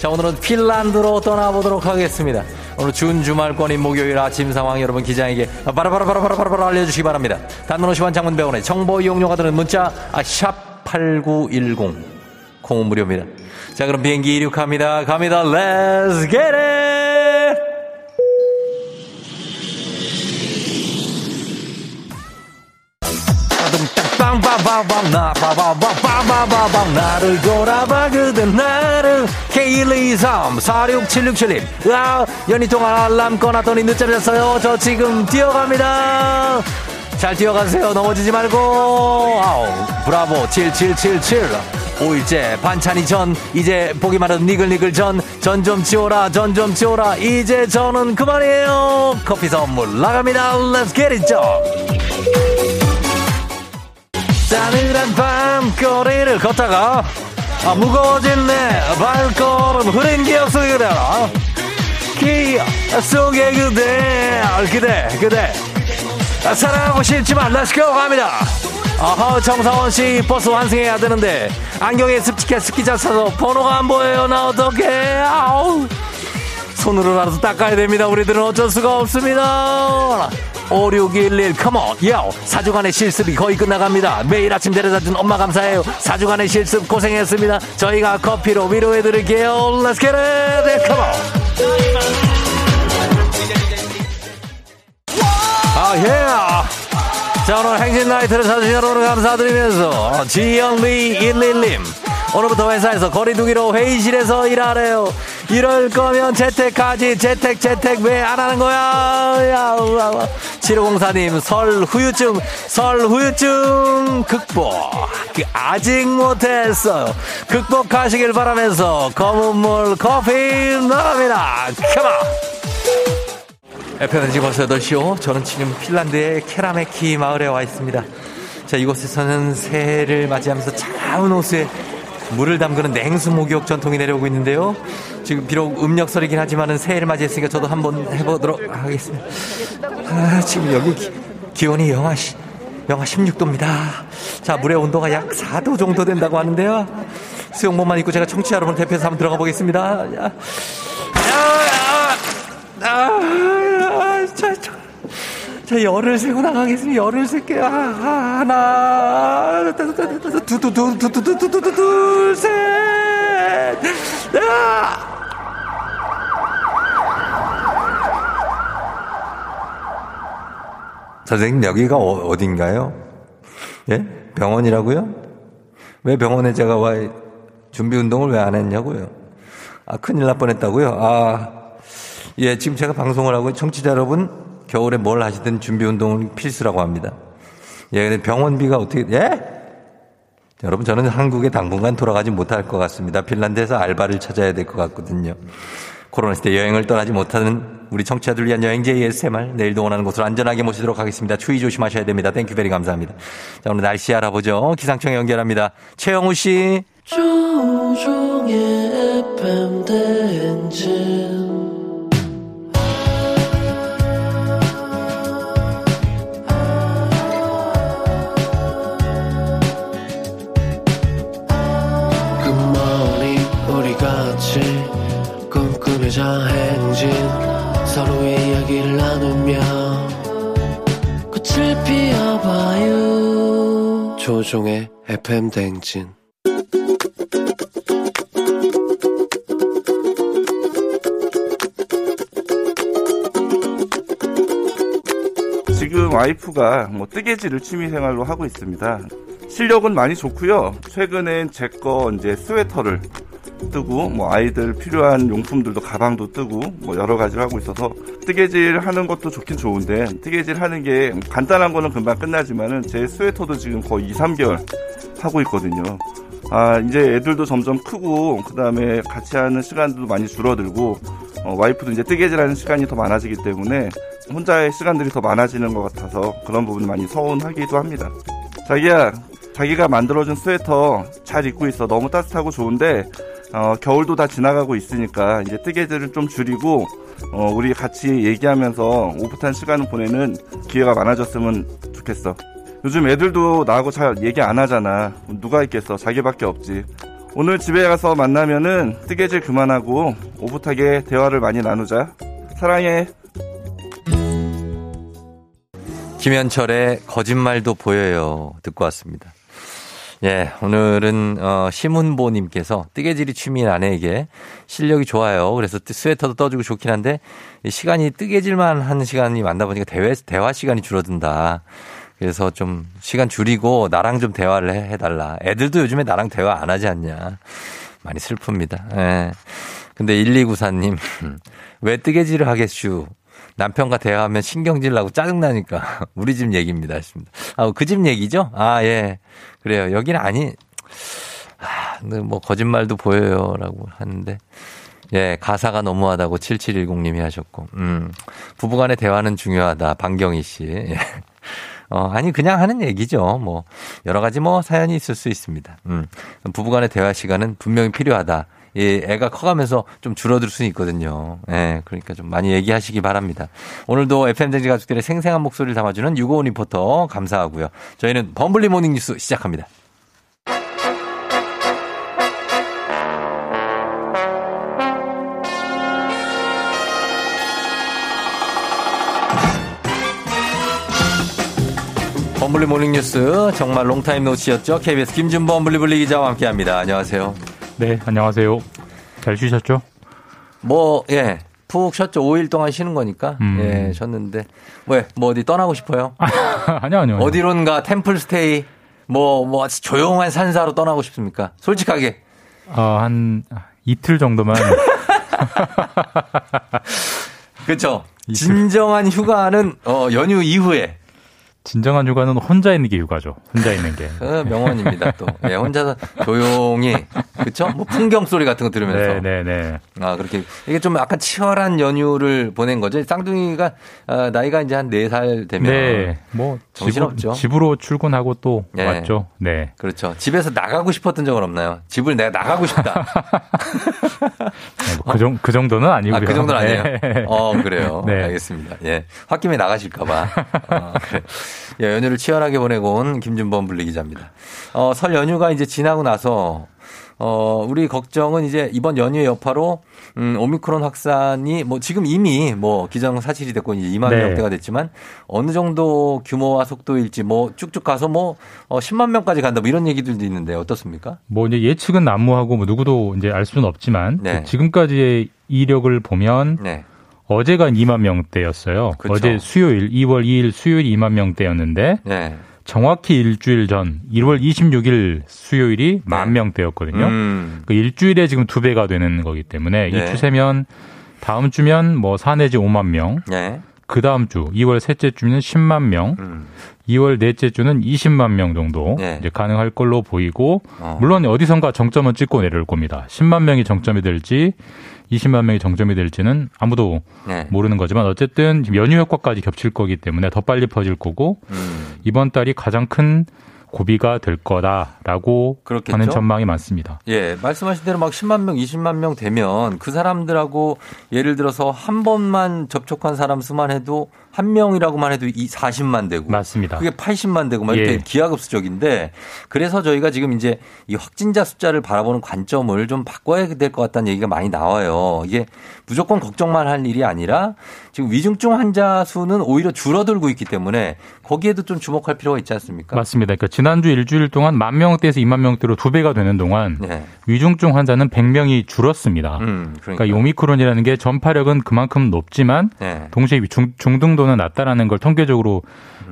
자, 오늘은 핀란드로 떠나보도록 하겠습니다. 오늘 준 주말권인 목요일 아침 상황 여러분 기장에게 바라바라바라바라바라 알려주시기 바랍니다. 단문 50원 장문 배원의 정보 이용료가 드는 문자 아, 샵8910 콩은 무료입니다. 자, 그럼 비행기 이륙합니다. 갑니다. Let's get it! 빵빵빵빵 나 빠바바바바바방 나를 돌아봐 그댄 나를. K123 46767님. 아 연희 동안 알람 꺼놨더니 늦잠 잤어요. 저 지금 뛰어갑니다. 잘 뛰어가세요. 넘어지지 말고. 아우 브라보 7777 5일째 반찬이 전 이제 보기만 해도 니글니글 전 전 좀 치워라 전 좀 치워라. 이제 저는 그만이에요. 커피 선물 나갑니다. Let's get it 전 싸늘한 밤 거리를 걷다가 아, 무거워진 내 발걸음 흐린 기억 그대라 기억 속에 그대 그대 그대. 아, 사랑하고 싶지만 let's go 갑니다. 아하 정사원씨 버스 환승해야 되는데 안경에 습기 차서 번호가 안 보여요. 나 어떡해. 아우. 손으로라도 닦아야 됩니다. 우리들은 어쩔 수가 없습니다. 5611 come on 요 사주간의 실습이 거의 끝나갑니다. 매일 아침 데려다준 엄마 감사해요. 사주간의 실습 고생했습니다. 저희가 커피로 위로해드릴게요. Let's get it. come on. 아 예. 자 오늘 행진 나이트를 사주신 여러분 감사드리면서 지영미 11님 오늘부터 회사에서 거리두기로 회의실에서 일하래요. 이럴 거면 재택하지. 재택, 재택 왜 안 하는 거야? 야, 우와, 우와. 7504님, 설 후유증, 설 후유증 극복. 그 아직 못했어요. 극복하시길 바라면서 검은 물 커피 나갑니다. 컴온! FM은 지금 벌써 8시요. 저는 지금 핀란드의 케라메키 마을에 와 있습니다. 자, 이곳에서는 새해를 맞이하면서 차가운 호수에 물을 담그는 냉수 목욕 전통이 내려오고 있는데요. 지금 비록 음력설이긴 하지만은 새해를 맞이했으니까 저도 한번 해보도록 하겠습니다. 아, 지금 여기 기, 기온이 영하, 시, 영하 16도입니다. 자, 물의 온도가 약 4도 정도 된다고 하는데요. 수영복만 입고 제가 청취자 여러분 대표해서 한번 들어가 보겠습니다. 야, 아, 자, 자, 자, 열을 세고 나가겠습니다. 열을 셀게요. 아, 아, 하나, 두, 두, 두, 두, 두, 두, 두, 두, 두, 두, 둘, 셋. 아! 선생님, 여기가 어, 딘가요 예? 병원이라고요? 왜 병원에 제가 와, 준비 운동을 왜 안 했냐고요? 아, 큰일 날 뻔했다고요? 아, 예, 지금 제가 방송을 하고 청취자 여러분 겨울에 뭘 하시든 준비 운동은 필수라고 합니다. 예, 병원비가 어떻게, 예? 자, 여러분 저는 한국에 당분간 돌아가지 못할 것 같습니다. 핀란드에서 알바를 찾아야 될 것 같거든요. 코로나 시대 여행을 떠나지 못하는 우리 청취자들 위한 여행지 ASMR 내일도 원하는 곳으로 안전하게 모시도록 하겠습니다. 추위 조심하셔야 됩니다. thank you very 감사합니다. 자, 오늘 날씨 알아보죠. 기상청 연결합니다. 최영우 씨. 조종의 FM 대행진 같이 꿈꾸며자 행진 서로의 이야기를 나누며 꽃을 피워봐요 조종의 FM 대행진 지금 와이프가 뭐 뜨개질을 취미생활로 하고 있습니다. 실력은 많이 좋고요. 최근엔 제 거 이제 스웨터를 뜨고 뭐 아이들 필요한 용품들도 가방도 뜨고 뭐 여러 가지를 하고 있어서 뜨개질 하는 것도 좋긴 좋은데 뜨개질 하는 게 간단한 거는 금방 끝나지만은 제 스웨터도 지금 거의 2, 3개월 하고 있거든요. 아 이제 애들도 점점 크고 그 다음에 같이 하는 시간도 많이 줄어들고 어, 와이프도 이제 뜨개질하는 시간이 더 많아지기 때문에 혼자의 시간들이 더 많아지는 것 같아서 그런 부분이 많이 서운하기도 합니다. 자기야, 자기가 만들어준 스웨터 잘 입고 있어. 너무 따뜻하고 좋은데 어, 겨울도 다 지나가고 있으니까 이제 뜨개질을 좀 줄이고 어, 우리 같이 얘기하면서 오붓한 시간을 보내는 기회가 많아졌으면 좋겠어. 요즘 애들도 나하고 잘 얘기 안 하잖아. 누가 있겠어? 자기밖에 없지. 오늘 집에 가서 만나면은 뜨개질 그만하고 오붓하게 대화를 많이 나누자. 사랑해. 김현철의 거짓말도 보여요. 듣고 왔습니다. 예, 오늘은, 어, 심은보 님께서 뜨개질이 취미인 아내에게 실력이 좋아요. 그래서 뜨- 스웨터도 떠주고 좋긴 한데, 이 시간이 뜨개질만 하는 시간이 많다 보니까 대화, 대화 시간이 줄어든다. 그래서 좀 시간 줄이고 나랑 좀 대화를 해, 해달라. 애들도 요즘에 나랑 대화 안 하지 않냐. 많이 슬픕니다. 예. 근데 1294님, 왜 뜨개질을 하겠슈? 남편과 대화하면 신경질 나고 짜증나니까 우리 집 얘기입니다. 했습니다. 아, 그 집 얘기죠? 아, 예. 그래요. 여기는 아니, 아, 근데 뭐 거짓말도 보여요. 라고 하는데. 예, 가사가 너무하다고 7710님이 하셨고, 음, 부부간의 대화는 중요하다. 방경희 씨. 예. 어, 아니, 그냥 하는 얘기죠. 뭐, 여러 가지 뭐 사연이 있을 수 있습니다. 음, 부부간의 대화 시간은 분명히 필요하다. 이 애가 커가면서 좀 줄어들 수는 있거든요. 예, 그러니까 좀 많이 얘기하시기 바랍니다. 오늘도 FM대행진 가족들의 생생한 목소리를 담아주는 유고원 리포터 감사하고요. 저희는 범블리 모닝 뉴스 시작합니다. 범블리 모닝 뉴스 정말 long time no see였죠. KBS 김준범 블리블리 기자와 함께합니다. 안녕하세요. 네, 안녕하세요. 잘 쉬셨죠? 뭐, 예. 푹 쉬었죠. 5일 동안 쉬는 거니까. 음. 예, 쉬었는데. 왜, 뭐 어디 떠나고 싶어요? 아니요, 아니요. 어디론가 템플 스테이. 뭐, 뭐, 조용한 산사로 떠나고 싶습니까? 솔직하게. 어, 한 이틀 정도만. 그쵸. 진정한 휴가는, 어, 연휴 이후에. 진정한 휴가는 혼자 있는 게 휴가죠. 혼자 있는 게. 그 명언입니다, 또. 예, 혼자서 조용히. 그쵸? 뭐 풍경 소리 같은 거 들으면서. 네, 네, 네. 아, 그렇게. 이게 좀 약간 치열한 연휴를 보낸 거죠. 쌍둥이가, 아, 나이가 이제 한 4살 되면. 네. 뭐 정신없죠. 집 으로, 집으로 출근하고 또 네. 왔죠. 네. 그렇죠. 집에서 나가고 싶었던 적은 없나요? 집을 내가 나가고 싶다. 그, 정, 그 정도는 아니고요. 아, 그 정도는 아니에요? 네. 어, 그래요. 네. 알겠습니다. 예. 홧김에 나가실까봐. 어, 그래. 예, 연휴를 치열하게 보내고 온 김준범 분리기자입니다. 어, 설 연휴가 이제 지나고 나서, 어, 우리 걱정은 이제 이번 연휴의 여파로, 음, 오미크론 확산이 뭐 지금 이미 뭐 기정사실이 됐고 이제 2만 네. 명대가 됐지만 어느 정도 규모와 속도일지 뭐 쭉쭉 가서 뭐 어, 10만 명까지 간다 뭐 이런 얘기들도 있는데 어떻습니까? 뭐 이제 예측은 난무하고 뭐 누구도 이제 알 수는 없지만 네. 지금까지의 이력을 보면 네. 어제가 2만 명대였어요. 그쵸. 어제 수요일 2월 2일 수요일 2만 명대였는데 네. 정확히 일주일 전 1월 26일 수요일이 만 명대였거든요. 음. 그 일주일에 지금 두 배가 되는 거기 때문에 네. 이 추세면 다음 주면 뭐 4 내지 5만 명, 네. 그 다음 주 2월 셋째 주는 10만 명, 음. 2월 넷째 주는 20만 명 정도 네. 이제 가능할 걸로 보이고 어. 물론 어디선가 정점은 찍고 내려올 겁니다. 10만 명이 정점이 될지 20만 명이 정점이 될지는 아무도 네. 모르는 거지만 어쨌든 연휴 효과까지 겹칠 거기 때문에 더 빨리 퍼질 거고 음. 이번 달이 가장 큰 고비가 될 거다라고 그렇겠죠? 하는 전망이 많습니다. 예, 말씀하신 대로 막 10만 명, 20만 명 되면 그 사람들하고 예를 들어서 한 번만 접촉한 사람 수만 해도 한 명이라고만 해도 이 40만 되고 맞습니다. 그게 80만 되고 막 이렇게 예. 기하급수적인데 그래서 저희가 지금 이제 이 확진자 숫자를 바라보는 관점을 좀 바꿔야 될 것 같다는 얘기가 많이 나와요. 이게 무조건 걱정만 할 일이 아니라 지금 위중증 환자 수는 오히려 줄어들고 있기 때문에 거기에도 좀 주목할 필요가 있지 않습니까? 맞습니다. 그러니까 지난주 일주일 동안 만 명대에서 2만 명대로 두 배가 되는 동안 네. 위중증 환자는 100명이 줄었습니다. 음, 그러니까 이 오미크론이라는 게 전파력은 그만큼 높지만 네. 동시에 중, 중등도는 낮다라는 걸 통계적으로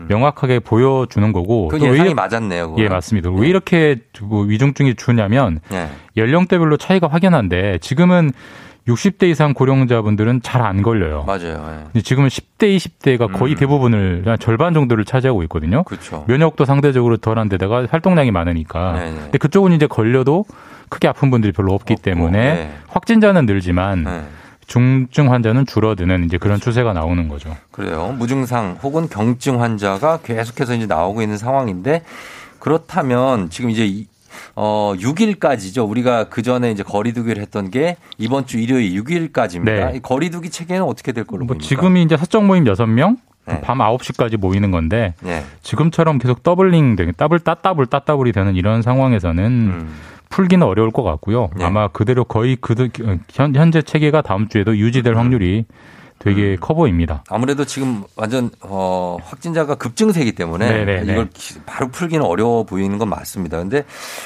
명확하게 보여주는 거고. 음. 그또왜 예상이 이렇게- 맞았네요. 그거는. 예, 맞습니다. 왜 이렇게 뭐 위중증이 주냐면 네. 연령대별로 차이가 확연한데 지금은 60대 이상 고령자분들은 잘 안 걸려요. 맞아요. 예. 근데 지금은 10대, 20대가 거의 대부분을 한 절반 정도를 차지하고 있거든요. 음. 그렇죠. 면역도 상대적으로 덜한 데다가 활동량이 많으니까. 네네. 근데 그쪽은 이제 걸려도 크게 아픈 분들이 별로 없기 때문에 네. 확진자는 늘지만 네. 중증 환자는 줄어드는 이제 그런 추세가 나오는 거죠. 그래요. 무증상 혹은 경증 환자가 계속해서 이제 나오고 있는 상황인데 그렇다면 지금 이제 이- 어 6일까지죠. 우리가 그 전에 이제 거리두기를 했던 게 이번 주 일요일 6일까지입니다. 네. 이 거리두기 체계는 어떻게 될 걸로 뭐 보입니까? 지금이 이제 사적 모임 6명 네. 밤 9시까지 모이는 건데 네. 지금처럼 계속 더블링 되는 따블 따따블 따따블이 되는 이런 상황에서는 음. 풀기는 어려울 것 같고요. 네. 아마 그대로 거의 그 현, 현재 체계가 다음 주에도 유지될 음. 확률이 되게 커 보입니다. 아무래도 지금 완전 어 확진자가 급증세이기 때문에 네네네. 이걸 기- 바로 풀기는 어려워 보이는 건 맞습니다. 근데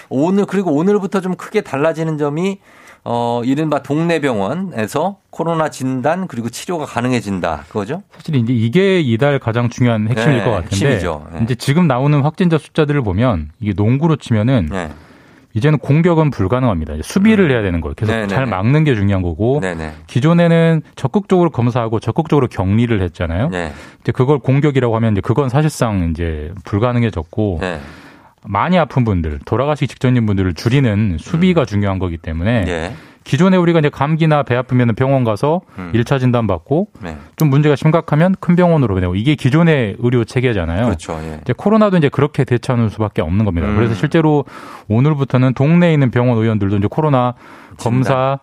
오늘 그리고 오늘부터 좀 크게 달라지는 점이 어 이른바 동네 병원에서 코로나 진단 그리고 치료가 가능해진다. 그거죠? 사실 이제 이게 이달 가장 중요한 핵심일 네, 것 같은데 핵심이죠. 네. 이제 지금 나오는 확진자 숫자들을 보면 이게 농구로 치면은 네. 이제는 공격은 불가능합니다. 수비를 해야 되는 거예요. 계속 음. 네네네. 잘 막는 게 중요한 거고 네네. 기존에는 적극적으로 검사하고 적극적으로 격리를 했잖아요. 네. 이제 그걸 공격이라고 하면 이제 그건 사실상 이제 불가능해졌고 네. 많이 아픈 분들, 돌아가시기 직전인 분들을 줄이는 수비가 중요한 거기 때문에 음. 네. 기존에 우리가 이제 감기나 배 아프면 병원 가서 음. 일 1차 진단 받고 네. 좀 문제가 심각하면 큰 병원으로 보내고 이게 기존의 의료 체계잖아요. 그렇죠. 예. 이제 코로나도 이제 그렇게 대처하는 수밖에 없는 겁니다. 음. 그래서 실제로 오늘부터는 동네에 있는 병원 의원들도 이제 코로나 검사,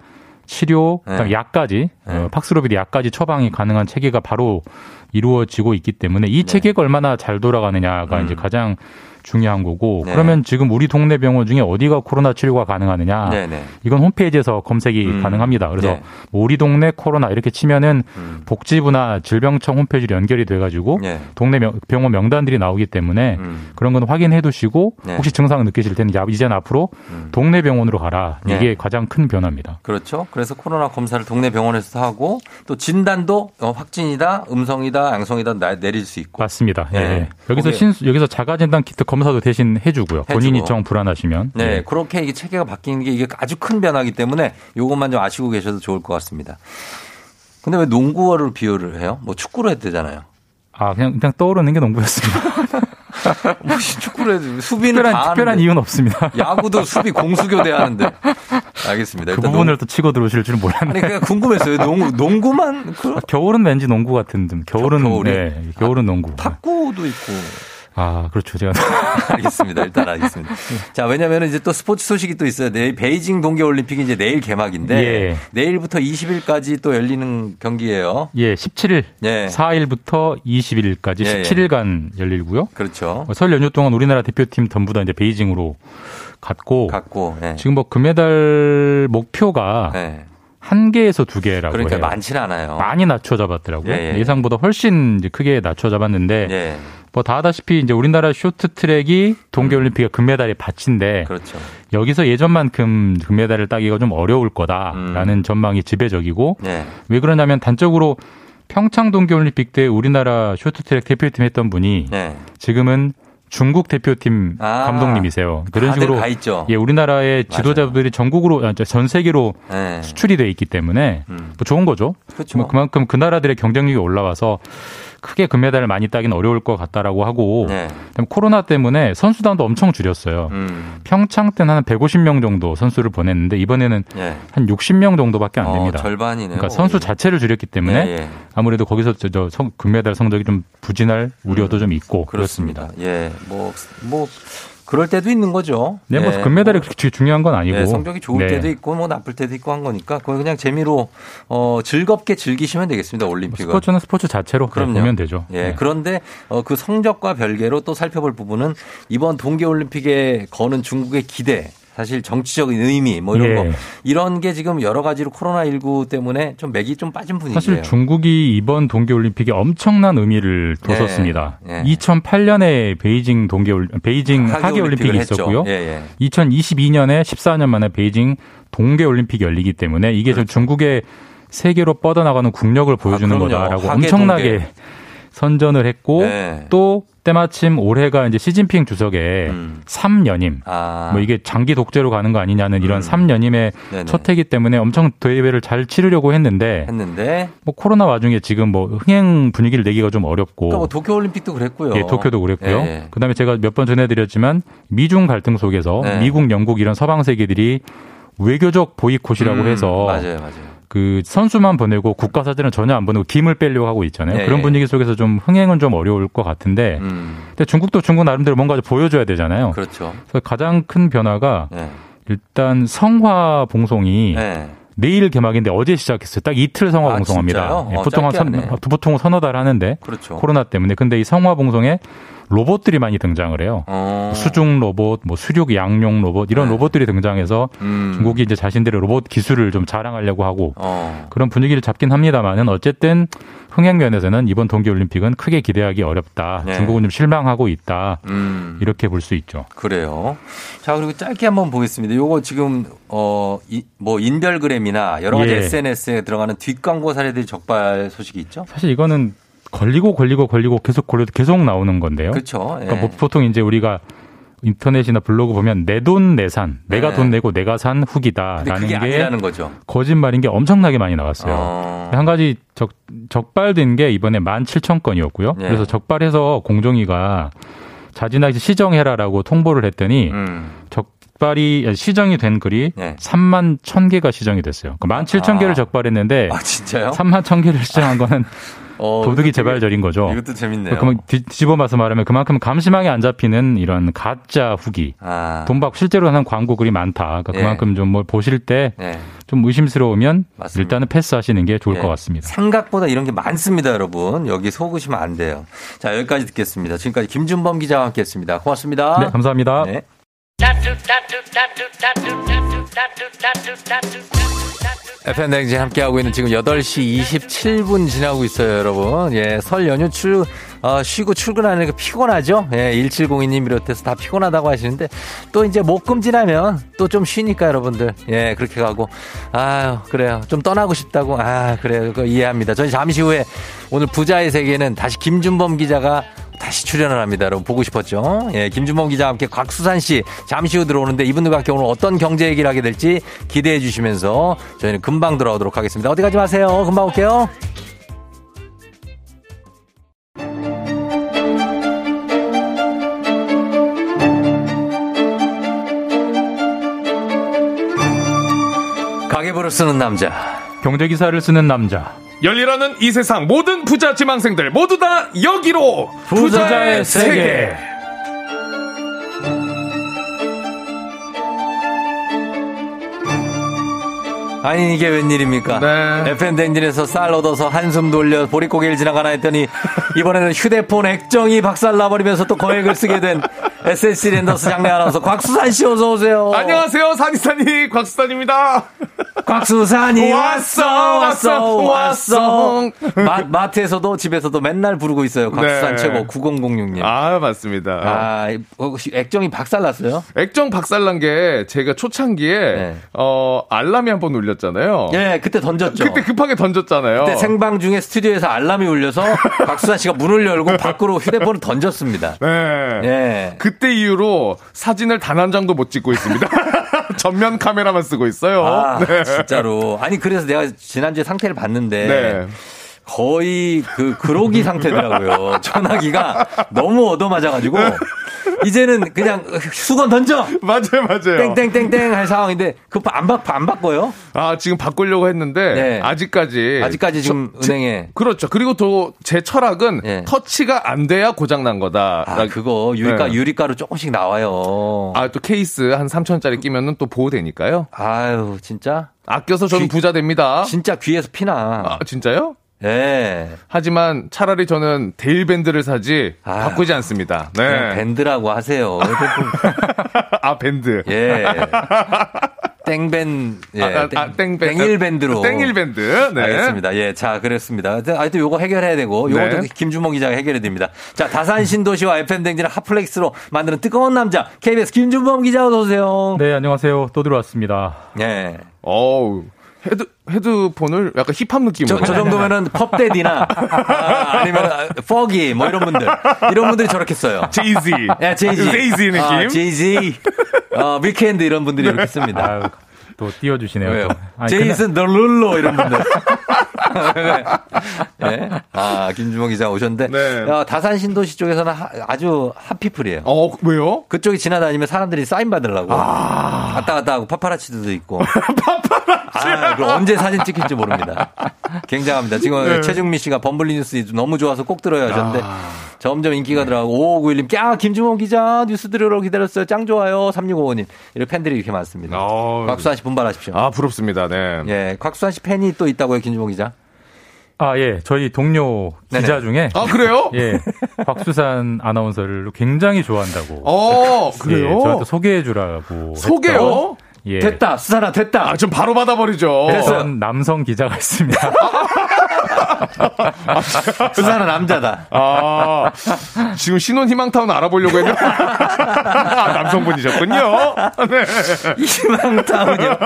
치료, 네. 약까지 네. 어, 팍스로비드 약까지 처방이 가능한 체계가 바로 이루어지고 있기 때문에 이 네. 체계가 얼마나 잘 돌아가느냐가 음. 이제 가장 중요한 거고 네. 그러면 지금 우리 동네 병원 중에 어디가 코로나 치료가 가능하느냐 네 네. 이건 홈페이지에서 검색이 음. 가능합니다. 그래서 네. 뭐 우리 동네 코로나 이렇게 치면은 음. 복지부나 질병청 홈페이지로 연결이 돼가지고 네. 동네 명- 병원 명단들이 나오기 때문에 음. 그런 건 확인해 두시고 네. 혹시 증상을 느끼실 때는 야, 이제는 앞으로 음. 동네 병원으로 가라. 네. 이게 가장 큰 변화입니다. 그렇죠. 그래서 코로나 검사를 동네 병원에서 하고 또 진단도 어, 확진이다, 음성이다, 양성이다 나- 내릴 수 있고. 맞습니다. 예. 네. 여기서 거기에- 신 여기서 자가 진단 키트 검사도 대신 해주고요. 본인이 정 불안하시면. 네, 예. 그렇게 이게 체계가 바뀌는 게 이게 아주 큰 변화기 때문에 요것만 좀 아시고 계셔도 좋을 것 같습니다. 근데 왜 농구를 비유를 해요? 뭐 축구로 해도 되잖아요. 아 그냥 그냥 떠오르는 게 농구였습니다. 뭐 축구를 해도 수비는 특별한 다 특별한. 이유는 없습니다. 야구도 수비 공수교대 하는데. 알겠습니다. 그 부분을 농- 또 치고 들어오실 줄은 몰랐네. 아니 그냥 궁금했어요. 농구 농구만 그 아, 겨울은 왠지 농구 같은 좀 겨울은 겨울이? 네, 겨울은 농구. 탁구도 있고. 아 그렇죠 제가 알겠습니다. 일단 알겠습니다. 자, 왜냐면 이제 또 스포츠 소식이 또 있어요. 내일 베이징 동계올림픽이 이제 내일 개막인데 예. 내일부터 20일까지 또 열리는 경기예요. 예 17일 예. 4일부터 20일까지 예, 예. 17일간 열리고요. 그렇죠. 어, 설 연휴 동안 우리나라 대표팀 전부 다 이제 베이징으로 갔고 갖고 예. 지금 뭐 금메달 목표가 예. 한 개에서 두 개라고 그러니까 해요. 많지는 않아요. 많이 낮춰 잡았더라고요. 예, 예. 예상보다 훨씬 이제 크게 낮춰 잡았는데 예. 뭐 다 아다시피 이제 우리나라 쇼트트랙이 동계올림픽의 금메달의 밭인데 그렇죠. 여기서 예전만큼 금메달을 따기가 좀 어려울 거다라는 음. 전망이 지배적이고 예. 왜 그러냐면 단적으로 평창 동계올림픽 때 우리나라 쇼트트랙 대표팀 했던 분이 예. 지금은 중국 대표팀 아, 감독님이세요. 그런 식으로. 예, 우리나라의 지도자들이 전국으로 아, 전 세계로 예. 수출이 돼 있기 때문에 음. 뭐 좋은 거죠. 그렇죠. 뭐 그만큼 그 나라들의 경쟁력이 올라와서 크게 금메달을 많이 따기는 어려울 것 같다라고 하고 네. 코로나 때문에 선수단도 엄청 줄였어요. 음. 평창 때는 한 150명 정도 선수를 보냈는데 이번에는 예. 한 60명 정도밖에 안 어, 됩니다. 절반이네요. 그러니까 선수 자체를 줄였기 때문에 예, 예. 아무래도 거기서 저, 저 성- 금메달 성적이 좀 부진할 우려도 좀 있고 음. 그렇습니다. 그렇습니다. 예. 뭐, 뭐, 그럴 때도 있는 거죠. 네, 뭐 예. 금메달이 그렇게 중요한 건 아니고 예, 성적이 좋을 네. 때도 있고 뭐 나쁠 때도 있고 한 거니까 그거 그냥 재미로 어 즐겁게 즐기시면 되겠습니다 올림픽은. 스포츠는 스포츠 자체로 그럼요. 보면 되죠. 예. 네. 그런데 어, 그 성적과 별개로 또 살펴볼 부분은 이번 동계 올림픽에 거는 중국의 기대. 사실 정치적인 의미 뭐 이런 예. 거 이런 게 지금 여러 가지로 코로나 19 때문에 좀 맥이 좀 빠진 분위기예요. 사실 중국이 이번 동계 올림픽에 엄청난 의미를 뒀었습니다. 예. 2008년에 베이징 동계올 베이징 하계 올림픽이 했죠. 있었고요. 예, 예. 2022년에 14년 만에 베이징 동계 올림픽이 열리기 때문에 이게 좀 중국의 세계로 뻗어나가는 국력을 보여주는 그렇죠. 아. 거다라고 하계 엄청나게 동계. 선전을 했고 네. 또 때마침 올해가 이제 시진핑 주석의 음. 3연임 아. 뭐 이게 장기 독재로 가는 거 아니냐는 이런 음. 3연임의 네네. 첫 해기 때문에 엄청 대회를 잘 치르려고 했는데 했는데 뭐 코로나 와중에 지금 뭐 흥행 분위기를 내기가 좀 어렵고 그러니까 뭐 도쿄 올림픽도 그랬고요. 예, 도쿄도 그랬고요. 예, 예. 그다음에 제가 몇 번 전해 드렸지만 미중 갈등 속에서 네. 미국, 영국 이런 서방 세계들이 외교적 보이콧이라고 음, 해서 맞아요, 맞아요. 그 선수만 보내고 국가 사진은 전혀 안 보내고 김을 빼려고 하고 있잖아요. 예, 그런 예. 분위기 속에서 좀 흥행은 좀 어려울 것 같은데, 음, 근데 중국도 중국 나름대로 뭔가 좀 보여줘야 되잖아요. 그렇죠. 그래서 가장 큰 변화가 네. 일단 성화 봉송이 네. 내일 개막인데 어제 시작했어요. 딱 이틀 성화 아, 봉송합니다. 예, 어, 보통 한 선, 하네. 보통 서너 달 하는데 그렇죠. 코로나 때문에 근데 이 성화 봉송에 로봇들이 많이 등장을 해요. 어. 수중 로봇, 뭐 수륙 양용 로봇 이런 네. 로봇들이 등장해서 음. 중국이 이제 자신들의 로봇 기술을 좀 자랑하려고 하고 어. 그런 분위기를 잡긴 합니다만은 어쨌든 흥행 면에서는 이번 동계 올림픽은 크게 기대하기 어렵다. 네. 중국은 좀 실망하고 있다. 음. 이렇게 볼 수 있죠. 그래요. 자, 그리고 짧게 한번 보겠습니다. 요거 지금, 어, 이, 뭐, 인별그램이나 여러 가지 예. SNS에 들어가는 뒷광고 사례들이 적발 소식이 있죠? 사실 이거는 걸리고 걸리고 걸리고 계속 걸려도 계속 나오는 건데요. 그렇죠. 예. 그러니까 뭐 보통 이제 우리가 인터넷이나 블로그 보면 내 돈 내산, 내가 네. 돈 내고 내가 산 후기다라는 게 거죠. 거짓말인 게 엄청나게 많이 나왔어요. 어. 한 가지 적, 적발된 게 이번에 17,000건이었고요. 예. 그래서 적발해서 공정위가 자진하게 시정해라라고 통보를 했더니 음. 적발이 시정이 된 글이 네. 3만 1,000개가 시정이 됐어요. 그러니까 17,000개를 아. 적발했는데 아? 3만 1,000개를 시정한 거는 어, 도둑이 재발절인 거죠. 이것도 재밌네요. 그러면 뒤집어봐서 말하면 그만큼 감심하게 안 잡히는 이런 가짜 후기. 아. 돈 받고 실제로 하는 광고 글이 많다. 그러니까 예. 그만큼 좀뭐 보실 때좀 네. 의심스러우면 맞습니다. 일단은 패스하시는 게 좋을 예. 것 같습니다. 생각보다 이런 게 많습니다, 여러분. 여기 속으시면 안 돼요. 자, 여기까지 듣겠습니다. 지금까지 김준범 기자와 함께 했습니다. 고맙습니다. 네, 감사합니다. 네. FM 댕진 함께하고 있는 지금 8시 27분 지나고 있어요, 여러분. 예, 설 연휴 출, 어, 쉬고 출근하니까 피곤하죠? 예, 1702님 비롯해서 다 피곤하다고 하시는데, 또 이제 목금 지나면 또 좀 쉬니까 여러분들. 예, 그렇게 가고. 아유, 그래요. 좀 떠나고 싶다고. 아, 그래요. 그거 이해합니다. 저희 잠시 후에 오늘 부자의 세계는 다시 김준범 기자가 다시 출연을 합니다. 여러분 보고 싶었죠? 예, 김준범 기자와 함께 곽수산 씨 잠시 후 들어오는데 이분들과 함께 오늘 어떤 경제 얘기를 하게 될지 기대해 주시면서 저희는 금방 돌아오도록 하겠습니다. 어디 가지 마세요. 금방 올게요. 가계부를 쓰는 남자. 경제기사를 쓰는 남자. 열리라는 이 세상 모든 부자 지망생들 모두 다 여기로 부자의 세계. 아니 이게 웬일입니까? 네. FM 댕진에서 쌀 얻어서 한숨 돌려 보릿고개를 지나가나 했더니 이번에는 휴대폰 액정이 박살나버리면서 또 거액을 쓰게 된 SSC 랜더스 장례 아나운서 곽수산 씨 어서 오세요. 안녕하세요 산이산이 곽수산입니다 곽수산이 왔어, 왔어 왔어. 마, 마트에서도 집에서도 맨날 부르고 있어요. 곽수산 네. 최고 9006님. 아 맞습니다 아, 혹시 액정이 박살났어요? 액정 박살난 게 제가 초창기에 네. 어 알람이 한 번 울렸잖아요 예, 그때 던졌죠. 그때 급하게 던졌잖아요 그때 생방 중에 스튜디오에서 알람이 울려서 박수산 씨가 문을 열고 밖으로 휴대폰을 던졌습니다. 네. 예. 그때 이후로 사진을 단 한 장도 못 찍고 있습니다. 전면 카메라만 쓰고 있어요. 아, 네. 진짜로. 아니, 그래서 내가 지난주에 상태를 봤는데. 네. 거의 그, 그로기 상태더라고요. 전화기가 너무 얻어맞아가지고. 이제는 그냥 수건 던져! 맞아요, 맞아요. 땡땡땡땡 할 상황인데, 그거 안 바, 안 바꿔요? 아, 지금 바꾸려고 했는데, 네. 아직까지. 아직까지 지금 저- 제- 은행에. 그렇죠. 그리고 또 제 철학은 예. 터치가 안 돼야 고장 난 거다. 아, 그거 유리가, 네. 유리가루 조금씩 나와요. 아, 또 케이스 한 3천짜리 끼면은 또 보호되니까요. 아유, 진짜? 아껴서 저는 귀- 부자 됩니다. 진짜 귀에서 피나. 아, 진짜요? 예. 하지만 차라리 저는 대일밴드를 사지 아. 바꾸지 않습니다. 그냥 네. 밴드라고 하세요. 아, 밴드. 예. 땡밴, 예. 아, 아, 아, 땡 밴. 땡일밴드로. 땡일밴드. 네. 알겠습니다. 예. 자, 그랬습니다. 하여튼 요거 해결해야 되고, 요것도 네. 김주몽 기자가 해결해야 됩니다. 자, 다산 신도시와 FM대행진을 hot place로 만드는 뜨거운 남자, KBS 김준범 기자 어서 오세요. 네, 안녕하세요. 또 들어왔습니다. 예. 어우. 헤드, 헤드폰을 약간 힙합 느낌으로. 저, 저 정도면은 퍼프대디나, 아, 니면 퍼기, 뭐 이런 분들. 이런 분들이 저렇게 써요. 제이지. 예, 제이지. 제이지 느낌. 아, 제이지. 어, 위켄드 이런 분들이 이렇게 씁니다. 아유, 또 띄워주시네요. 왜요? 또. 아니, 제이슨 데룰로 이런 분들. 예. 아, 김주몽 기자 오셨는데. 네. 야, 다산 신도시 쪽에서는 하- 아주 hot people이에요. 어, 왜요? 그쪽이 지나다니면 사람들이 사인 받으려고. 아. 왔다 갔다 하고 파파라치들도 있고. 아, 그 언제 사진 찍힐지 모릅니다. 굉장합니다. 지금 네. 최중미 씨가 범블리 뉴스 너무 좋아서 꼭 들어야 하셨는데 아. 점점 인기가 들어가고 5591님, 야, 김주몽 기자 뉴스 들으러 기다렸어요. 짱 좋아요. 3655님. 이렇게 팬들이 이렇게 많습니다. 어. 곽수환 씨 분발하십시오. 아, 부럽습니다. 네. 예, 곽수환 씨 팬이 또 있다고요, 김주몽 기자? 아, 예. 저희 동료 기자 중에. 아, 그래요? 예. 곽수산 아나운서를 굉장히 좋아한다고. 어, 그래요? 예, 저한테 소개해 주라고. 소개요? 예. 됐다, 수산아, 됐다. 아, 좀 바로 받아버리죠. 어떤 남성 기자가 있습니다. 수산은 남자다. 아, 지금 신혼 희망타운 알아보려고 했는데. 아, 남성분이셨군요. 네. 희망타운이요.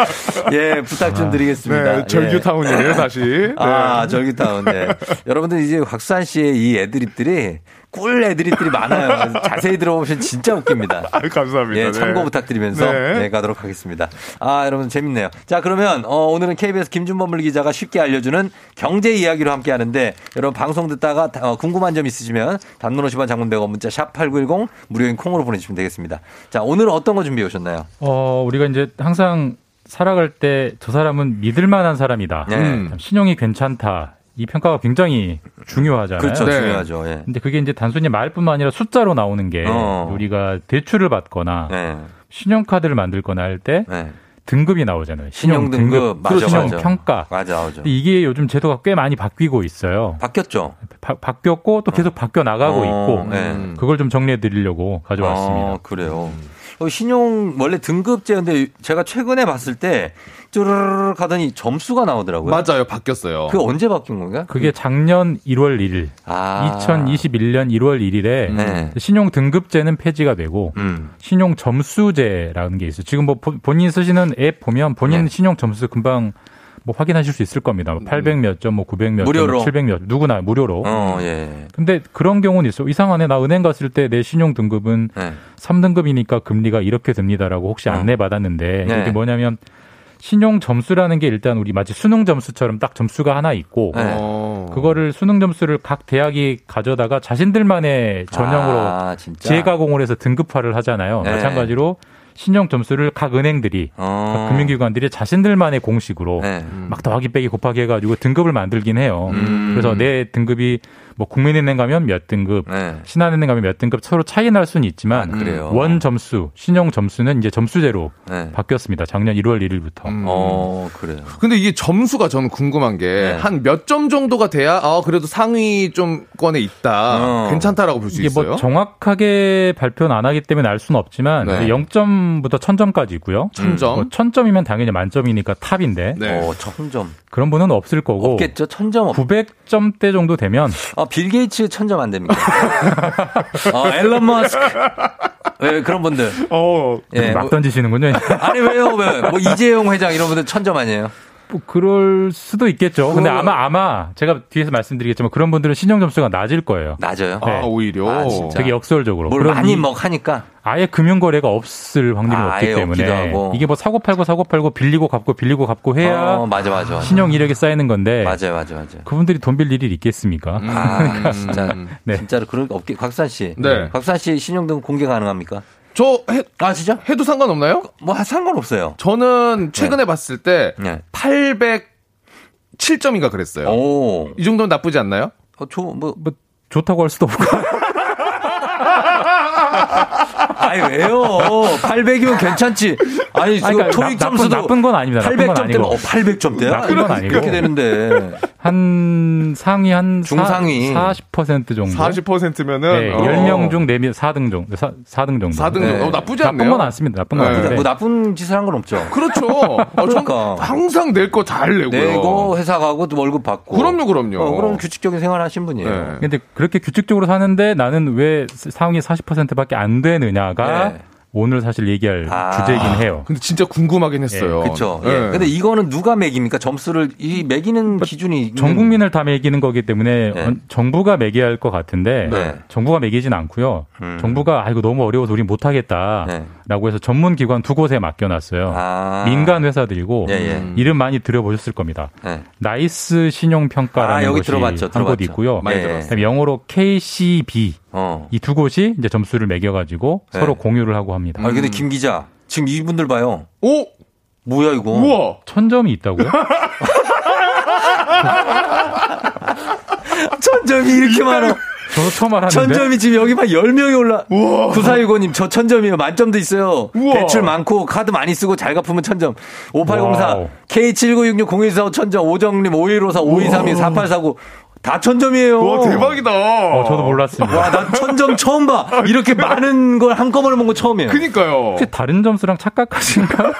예, 부탁 좀 드리겠습니다. 네, 절규타운이네요, 다시. 네. 아, 절규타운. 네. 여러분들 이제 곽수환 씨의 이 애드립들이 꿀 애드립들이 많아요. 자세히 들어보시면 진짜 웃깁니다. 아, 감사합니다. 예, 네. 참고 부탁드리면서 네. 네. 가도록 하겠습니다. 아, 여러분 재밌네요. 자, 그러면 어, 오늘은 KBS 김준범 기자가 쉽게 알려주는 경제 이야기로 함께 하는데 여러분 방송 듣다가 어, 궁금한 점 있으시면 단문 50원 장문 100원 문자 샵 8910 무료인 콩으로 보내주시면 되겠습니다. 자, 오늘은 어떤 거 준비해 오셨나요? 어, 우리가 이제 항상 살아갈 때 저 사람은 믿을 만한 사람이다. 네. 음, 신용이 괜찮다. 이 평가가 굉장히 중요하잖아요. 그렇죠. 네. 중요하죠. 예. 근데 그게 이제 단순히 말뿐만 아니라 숫자로 나오는 게 어. 우리가 대출을 받거나 네. 신용카드를 만들거나 할때 네. 등급이 나오잖아요. 신용 등급, 맞아, 신용 맞아. 평가. 맞아, 맞아. 근데 이게 요즘 제도가 꽤 많이 바뀌고 있어요. 바뀌었죠. 바, 바뀌었고 또 계속 바뀌어 나가고 어, 있고 네. 그걸 좀 정리해 드리려고 가져왔습니다. 아, 그래요. 어, 신용 원래 등급제 근데 제가 최근에 봤을 때 쭈르르 가더니 점수가 나오더라고요. 맞아요, 바뀌었어요. 그 언제 바뀐 건가? 그게 작년 1월 1일, 아. 2021년 1월 1일에 네. 신용 등급제는 폐지가 되고 음. 신용 점수제라는 게 있어요. 지금 뭐 보- 본인 쓰시는 앱 보면 본인 네. 신용 점수 금방 뭐 확인하실 수 있을 겁니다. 800 몇 점, 뭐 900 몇 점, 무료로? 700 몇 누구나 무료로. 어, 예. 근데 그런 경우는 있어. 이상하네. 나 은행 갔을 때 내 신용 등급은 네. 3등급이니까 금리가 이렇게 듭니다라고 혹시 안내 받았는데 네. 이게 뭐냐면 신용 점수라는 게 일단 우리 마치 수능 점수처럼 딱 점수가 하나 있고 네. 어. 그거를 수능 점수를 각 대학이 가져다가 자신들만의 전형으로 아? 재가공을 해서 등급화를 하잖아요. 네. 마찬가지로 신용 점수를 각 은행들이 어. 각 금융기관들이 자신들만의 공식으로 네. 막 더하기 빼기 곱하기 해가지고 등급을 만들긴 해요. 음. 그래서 내 등급이 뭐 국민은행 가면 몇 등급, 네. 신한은행 가면 몇 등급 서로 차이 날 수는 있지만 아, 그래요? 원 점수, 신용 점수는 이제 점수제로 네. 바뀌었습니다. 작년 1월 1일부터. 음. 어, 그래요. 근데 이게 점수가 저는 궁금한 게 네. 한몇 점 정도가 돼야 아 그래도 상위 좀권에 있다 어. 괜찮다라고 볼수 이게 있어요. 뭐 정확하게 발표는 안 하기 때문에 알 수는 없지만 네. 0점부터 1000점까지 있고요. 천 점. 뭐 1000점이면 당연히 만점이니까 top인데 네. 어, 천점. 그런 분은 없을 거고 없겠죠? 천점 없 900점대 정도 되면 아, 빌 게이츠 천점 안 됩니까? 어, 일론 머스크. 왜, 그런 분들. 어. 예, 막 뭐- 던지시는군요. 아니, 왜요? 왜? 뭐, 이재용 회장 이런 분들 천점 아니에요? 뭐 그럴 수도 있겠죠. 근데 아마 아마 제가 뒤에서 말씀드리겠지만 그런 분들은 신용 점수가 낮을 거예요. 낮아요? 네. 아 오히려. 아, 진짜. 되게 역설적으로. 뭘 많이 이- 뭐 하니까. 아예 금융 거래가 없을 확률이 아, 없기 때문에. 이게 뭐 사고 팔고 사고 팔고 빌리고 갚고 빌리고 갚고 해야 어, 맞아, 맞아. 맞아. 신용 이력이 쌓이는 건데 맞아요, 맞아, 맞아. 그분들이 돈빌 일이 있겠습니까? 아, 진짜. 네. 진짜로 그런 게 없게. 곽산 씨. 네. 곽산 씨 신용등 공개 가능합니까? 저 해, 아, 진짜? 해도 상관없나요? 뭐, 상관없어요. 저는 최근에 봤을 때 네. 807점인가 그랬어요. 오. 이 정도면 나쁘지 않나요? 어, 저, 뭐, 뭐 좋다고 할 수도 없고 아니, 왜요? 800이면 괜찮지. 아니, 지금 그러니까 토익 나- 나쁜- 점수도 나쁜 건 아닙니다. 나쁜 건 800점대면, 아니고. 어, 800점대야? 나쁜 건 아니고. 그렇게 되는데. 한 상위 한 중상위. 40% 정도. 40%면은 네, 어. 10명 중 4명 4등 정도. 4, 4등 정도. 4등 네. 정도. 어, 나쁘지 나쁜 않네요. 건 않습니다. 나쁜 건 네. 아닌데. 뭐 나쁜 짓을 한 건 없죠. 그렇죠. 어, 전 그러니까. 항상 낼 거 잘 내고요. 내고 회사 가고 또 월급 받고. 그럼요, 그럼요. 어, 그럼 규칙적인 생활 하신 분이에요. 네. 근데 그렇게 규칙적으로 사는데 나는 왜 상위 40%밖에 안 되느냐가 네. 오늘 사실 얘기할 아. 주제이긴 해요. 근데 진짜 궁금하긴 했어요. 그렇죠. 예. 네. 근데 이거는 누가 매깁니까? 점수를 이 매기는 기준이 있는- 전 국민을 다 매기는 거기 때문에 네. 어, 정부가 매겨야 할 것 같은데 네. 정부가 매기진 않고요. 음. 정부가 아 이거 너무 어려워서 우리 못 하겠다 라고 네. 해서 전문 기관 두 곳에 맡겨놨어요. 아. 민간 회사들이고 예, 예. 음. 이름 많이 들어보셨을 겁니다. 네. 나이스 신용 평가라는 아, 여기 곳이 들어봤죠, 한곳 들어봤죠. 있고요. 영어로 KCB 어. 이두 곳이 이제 점수를 매겨가지고 네. 서로 공유를 하고 합니다. 아 근데 김 기자 지금 이분들 봐요. 오! 뭐야 이거? 우와! 천 점이 있다고요? 천 점이 이렇게 많아. 저도 처음 알았는데. 천점이 지금 여기만 10명이 올라. 9465님, 저 천점이에요. 만점도 있어요. 우와. 대출 많고, 카드 많이 쓰고, 잘 갚으면 천점. 5804, wow. K79660145 천점, 오정님 5154, 5232, 4849. 다 천점이에요. 와, 대박이다. 어, 저도 몰랐습니다. 와, 나 천점 처음 봐. 이렇게 많은 걸 한꺼번에 본 거 처음이에요. 그니까요. 혹시 다른 점수랑 착각하신가?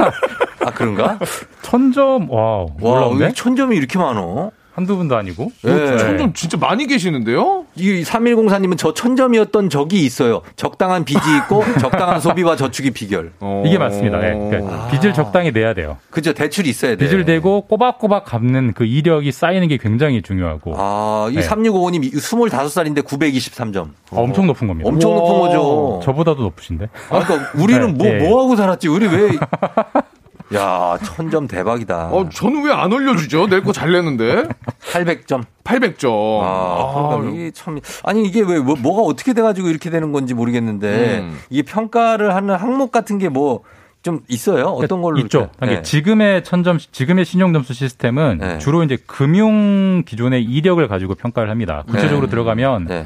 아, 그런가? 천점, wow. 와, 놀라운데? 여기 천점이 이렇게 많어? 한두 분도 아니고. 예. 점점 진짜 많이 계시는데요? 이 3104님은 저 천점이었던 적이 있어요. 적당한 빚이 있고 적당한 소비와 저축이 비결. 이게 맞습니다. 예. 그러니까 빚을 적당히 내야 돼요. 그죠? 대출이 있어야 돼. 빚을 내고 꼬박꼬박 갚는 그 이력이 쌓이는 게 굉장히 중요하고 아, 이 네. 3655님 25살인데 923점. 어, 엄청 높은 겁니다. 엄청 높은 거죠. 저보다도 높으신데. 아, 그러니까 우리는 뭐, 네, 네. 뭐 하고 살았지? 우리 왜. 야, 천점 대박이다. 어, 저는 왜 안 올려주죠? 낼 거잘 내는데. 800점. 800점. 아, 그러니까 이게 참 아니 이게 왜 뭐, 뭐가 어떻게 돼가지고 이렇게 되는 건지 모르겠는데 음. 이게 평가를 하는 항목 같은 게 뭐 좀 있어요? 어떤 걸로 있죠. 그러니까 네. 지금의 천점, 지금의 신용 점수 시스템은 네. 주로 이제 금융 기존의 이력을 가지고 평가를 합니다. 구체적으로 네. 들어가면 네.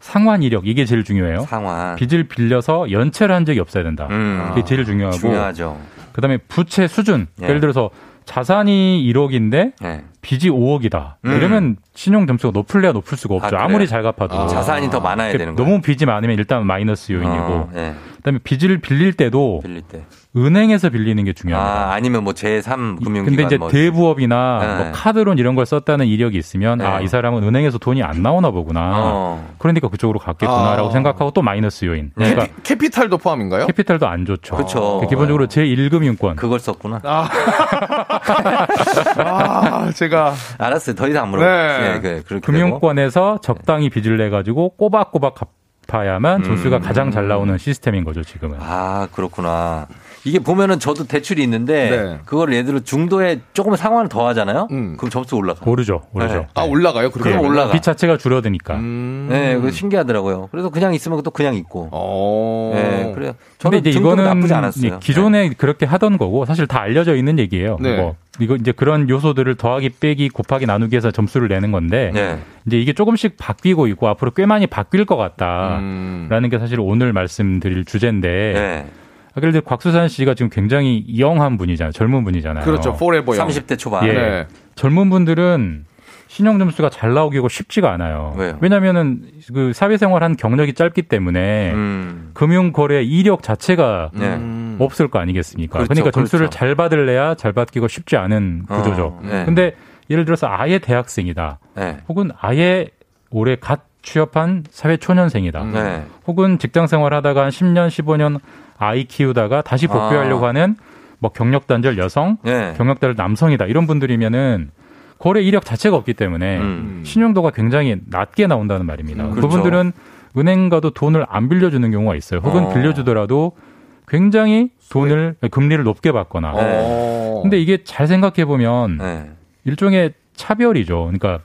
상환 이력 이게 제일 중요해요. 상환. 빚을 빌려서 연체를 한 적이 없어야 된다. 음. 그게 제일 중요하고 중요하죠. 그다음에 부채 수준. 네. 예를 들어서 자산이 1억인데 네. 빚이 5억이다. 음. 이러면 신용 점수가 높을래야 높을 수가 없죠. 아, 아무리 그래요? 잘 갚아도. 자산이 더 많아야 되는 거예요. 너무 빚이 많으면 일단 마이너스 요인이고 어, 네. 그다음에 빚을 빌릴 때도 빌릴 때. 은행에서 빌리는 게 중요합니다. 아, 아니면 뭐 제3 금융기관 근데 이제 뭐 대부업이나 네. 뭐 카드론 이런 걸 썼다는 이력이 있으면 네. 아이 사람은 은행에서 돈이 안 나오나 보구나. 어. 그러니까 그쪽으로 갔겠구나라고 아. 생각하고 또 마이너스 요인. 네. 그러니까 캐피탈도 포함인가요? 캐피탈도 안 좋죠. 그쵸. 기본적으로 제 1금융권. 그걸 썼구나. 아, 아 제가 알았어요. 더 이상 안 물어. 네. 네, 그. 금융권에서 적당히 빚을 내 가지고 꼬박꼬박 갚 아야만 음. 조수가 가장 잘 나오는 시스템인 거죠, 지금은. 아, 그렇구나. 이게 보면은 저도 대출이 있는데 네. 그걸 예를 들어 중도에 조금 상환을 더 하잖아요. 음. 그럼 점수 올라가. 오르죠. 오르죠. 네. 아 올라가요. 그럼? 올라가. 빚 자체가 줄어드니까. 음. 네, 그거 신기하더라고요. 그래서 그냥 있으면 또 그냥 있고. 어. 네, 그래 요. 근데 저는 이제 이거는 나쁘지 않았어요. 이 기존에 그렇게 하던 거고 사실 다 알려져 있는 얘기예요. 네. 뭐 이거 이제 그런 요소들을 더하기 빼기 곱하기 나누기 해서 점수를 내는 건데 네. 이제 이게 조금씩 바뀌고 있고 앞으로 꽤 많이 바뀔 것 같다라는 음. 게 사실 오늘 말씀드릴 주제인데 네. 예를 들어 곽수산 씨가 지금 굉장히 young한 분이잖아요. 젊은 분이잖아요. 그렇죠. Forever young. 30대 초반. 예. 네. 젊은 분들은 신용 점수가 잘 나오기가 쉽지가 않아요. 왜요? 왜냐면은 그 사회생활 한 경력이 짧기 때문에 음. 금융 거래 이력 자체가 네. 음. 없을 거 아니겠습니까? 그렇죠, 그러니까 점수를 그렇죠. 잘 받을래야 잘 받기가 쉽지 않은 어, 구조죠. 네. 근데 예를 들어서 아예 대학생이다. 네. 혹은 아예 올해 갓 취업한 사회 초년생이다. 네. 혹은 직장 생활하다가 한 10년, 15년 아이 키우다가 다시 복귀하려고 아. 하는 뭐 경력 단절 여성, 네. 경력 단절 남성이다. 이런 분들이면은 거래 이력 자체가 없기 때문에 음. 신용도가 굉장히 낮게 나온다는 말입니다. 그렇죠. 그분들은 은행가도 돈을 안 빌려주는 경우가 있어요. 혹은 어. 빌려주더라도 굉장히 돈을 금리를 높게 받거나. 어. 근데 이게 잘 생각해 보면 네. 일종의 차별이죠. 그러니까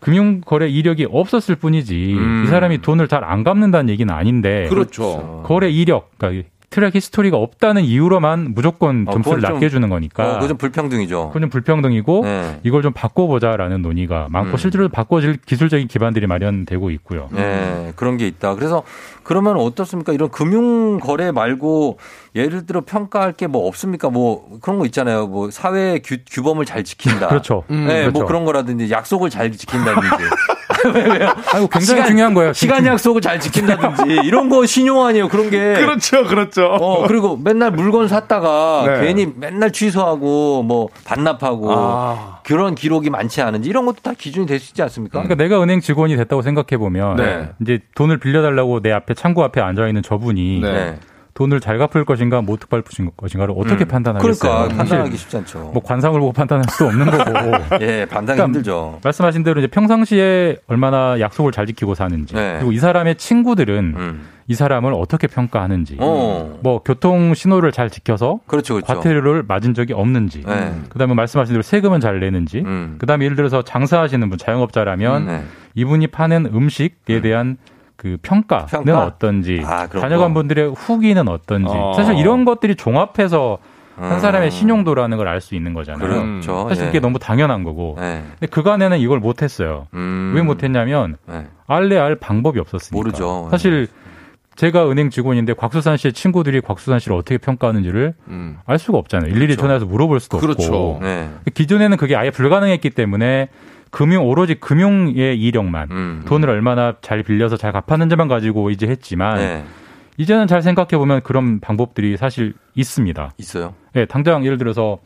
금융거래 이력이 없었을 뿐이지 음. 이 사람이 돈을 잘 안 갚는다는 얘기는 아닌데 그렇죠. 거래 이력, 그러니까 트랙 히스토리가 없다는 이유로만 무조건 어, 점수를 그건 좀- 낮게 주는 거니까 어, 그거 좀 불평등이죠. 그건 좀 불평등이고 네. 이걸 좀 바꿔보자라는 논의가 많고 음. 실제로 바꿔질 기술적인 기반들이 마련되고 있고요. 네, 그런 게 있다. 그래서 그러면 어떻습니까? 이런 금융 거래 말고 예를 들어 평가할 게 뭐 없습니까? 뭐 그런 거 있잖아요. 뭐 사회 규, 규범을 잘 지킨다. 그렇죠. 네, 음, 뭐 그렇죠. 그런 거라든지 약속을 잘 지킨다든지. 왜, 왜요? 아이고 굉장히 시간- 중요한 거예요. 시간 약속을 잘 지킨다든지 이런 거 신용 아니에요. 그런 게. 그렇죠, 그렇죠. 어, 그리고 맨날 물건 샀다가 네. 괜히 맨날 취소하고 뭐 반납하고 아. 그런 기록이 많지 않은지 이런 것도 다 기준이 될 수 있지 않습니까? 그러니까 내가 은행 직원이 됐다고 생각해 보면 네. 이제 돈을 빌려달라고 내 앞에 창구 앞에 앉아 있는 저분이 네. 네. 돈을 잘 갚을 것인가 못 갚을 것인가를 어떻게 음. 판단하겠어요? 그러니까 판단하기 쉽지 않죠. 뭐 관상을 보고 판단할 수도 없는 거고. 예, 판단이 그러니까 힘들죠. 말씀하신 대로 이제 평상시에 얼마나 약속을 잘 지키고 사는지 네. 그리고 이 사람의 친구들은 음. 이 사람을 어떻게 평가하는지 어. 뭐 교통 신호를 잘 지켜서 그렇죠, 그렇죠. 과태료를 맞은 적이 없는지 네. 그다음에 말씀하신 대로 세금은 잘 내는지 음. 그다음에 예를 들어서 장사하시는 분 자영업자라면 네. 이분이 파는 음식에 대한 그 평가는 평가? 어떤지 아, 그런 다녀간 분들의 후기는 어떤지 어. 사실 이런 것들이 종합해서 한 음. 사람의 신용도라는 걸 알 수 있는 거잖아요. 그렇죠. 사실 예. 이게 너무 당연한 거고. 네. 근데 그간에는 이걸 못했어요. 음. 왜 못했냐면 네. 알래 알 방법이 없었으니까. 모르죠. 사실 제가 은행 직원인데 곽수산 씨의 친구들이 곽수산 씨를 어떻게 평가하는지를 음. 알 수가 없잖아요. 일일이 전화해서 물어볼 수도 그렇죠. 없고. 네. 기존에는 그게 아예 불가능했기 때문에 금융 오로지 금융의 이력만 음. 돈을 얼마나 잘 빌려서 잘 갚았는지만 가지고 이제 했지만 네. 이제는 잘 생각해 보면 그런 방법들이 사실 있습니다. 있어요. 예, 당장 예를 들어서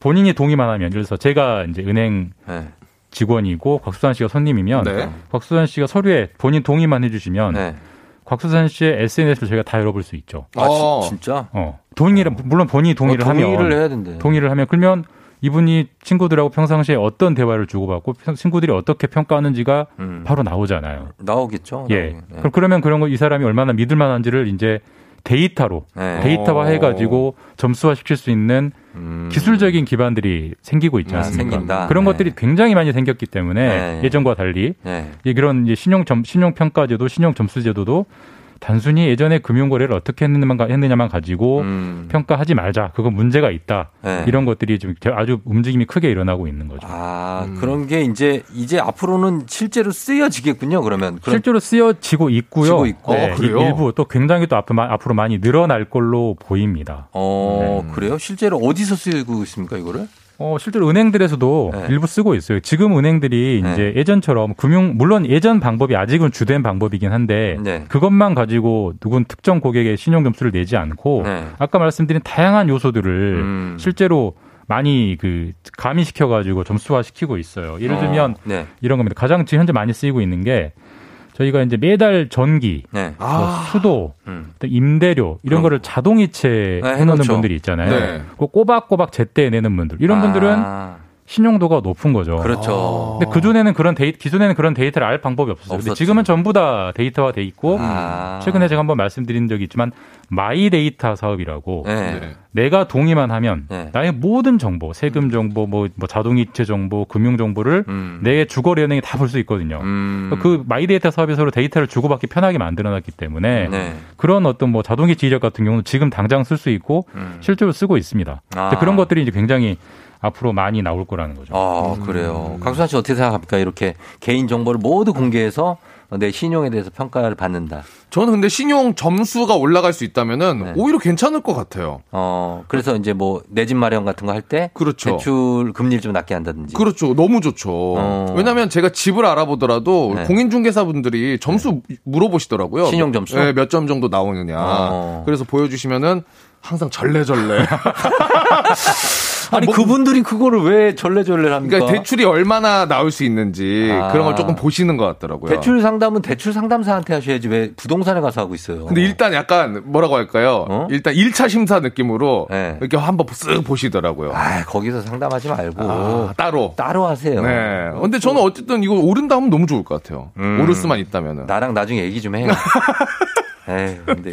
본인이 동의만 하면 예를 들어서 제가 이제 은행 네. 직원이고 곽수산 씨가 손님이면 네. 곽수산 씨가 서류에 본인 동의만 해주시면 네. 곽수산 씨의 SNS를 저희가 다 열어볼 수 있죠. 아, 어. 진- 진짜? 어, 동의를 물론 본인이 동의를 어, 하면 동의를 해야 된대. 동의를 하면 그러면 이분이 친구들하고 평상시에 어떤 대화를 주고받고 평- 친구들이 어떻게 평가하는지가 음. 바로 나오잖아요. 나오겠죠. 예. 네. 그럼 그러면 그런 거 이 사람이 얼마나 믿을 만한지를 이제 데이터로 네. 데이터화 해가지고 점수화 시킬 수 있는 음. 기술적인 기반들이 생기고 있지 아, 않습니까? 생긴다. 그런 네. 것들이 굉장히 많이 생겼기 때문에 네. 예전과 달리 네. 이 그런 신용 점 신용 평가 제도, 신용 점수 제도도 단순히 예전에 금융 거래를 어떻게 했느냐만, 가- 가지고 음. 평가하지 말자. 그건 문제가 있다. 네. 이런 것들이 좀 아주 움직임이 크게 일어나고 있는 거죠. 아, 그런 게 이제 이제 앞으로는 실제로 쓰여지겠군요. 그러면 실제로 쓰여지고 있고요. 지고 있고. 네, 어, 그래요? 일- 일부 또 굉장히 또 앞으로, 많이 늘어날 걸로 보입니다. 어, 그래요? 실제로 어디서 쓰이고 있습니까, 이거를? 어, 실제로 은행들에서도 네. 일부 쓰고 있어요. 지금 은행들이 네. 이제 예전처럼 금융 물론 예전 방법이 아직은 주된 방법이긴 한데 네. 그것만 가지고 누군 특정 고객의 신용 점수를 내지 않고 네. 아까 말씀드린 다양한 요소들을 음. 실제로 많이 그 가미시켜 가지고 점수화 시키고 있어요. 예를 어, 들면 네. 이런 겁니다. 가장 지금 현재 많이 쓰이고 있는 게 저희가 이제 매달 전기, 네. 뭐 수도, 음. 또 임대료 이런 거를 자동이체 네, 해놓는 해놓죠. 분들이 있잖아요. 네. 그 꼬박꼬박 제때 내는 분들 이런 분들은 아, 신용도가 높은 거죠. 그렇죠. 근데 그전에는 그런 데이 기존에는 그런 데이터를 알 방법이 없었어요. 근데. 지금은 전부 다 데이터화 돼 있고 아. 최근에 제가 한번 말씀드린 적이 있지만 마이 데이터 사업이라고 네. 네. 내가 동의만 하면 네. 나의 모든 정보, 세금 정보, 뭐, 뭐 자동이체 정보, 금융 정보를 음. 내 주거래 은행이 다 볼 수 있거든요. 음. 그 마이 데이터 사업이 서로 데이터를 주고받기 편하게 만들어놨기 때문에 네. 그런 어떤 뭐 자동이체 이력 같은 경우는 지금 당장 쓸 수 있고 음. 실제로 쓰고 있습니다. 아. 그런 것들이 이제 굉장히 앞으로 많이 나올 거라는 거죠. 아, 그래요. 곽수산 씨 어떻게 생각합니까? 이렇게 개인 정보를 모두 공개해서 내 신용에 대해서 평가를 받는다. 저는 근데 신용 점수가 올라갈 수 있다면은 네. 오히려 괜찮을 것 같아요. 어, 그래서 이제 뭐 내 집 마련 같은 거 할 때 그렇죠. 대출 금리를 좀 낮게 한다든지. 그렇죠. 너무 좋죠. 어. 왜냐면 제가 집을 알아보더라도 네. 공인중개사분들이 점수 물어보시더라고요. 신용 점수? 네, 몇 점 정도 나오느냐. 어. 그래서 보여주시면은 항상 절레절레. 아니 뭐- 그분들이 그거를 왜 절레절레 합니까? 그러니까 대출이 얼마나 나올 수 있는지 아. 그런 걸 조금 보시는 것 같더라고요. 대출 상담은 대출 상담사한테 하셔야지 왜 부동산에 가서 하고 있어요. 근데 일단 약간 뭐라고 할까요? 어? 일단 1차 심사 느낌으로 네. 이렇게 한번 쓱 보시더라고요. 아, 거기서 상담하지 말고 아, 따로. 따로 하세요. 네. 근데 저는 어쨌든 이거 오른다 하면 너무 좋을 것 같아요. 음. 오를 수만 있다면은. 나랑 나중에 얘기 좀 해. 에이, 근데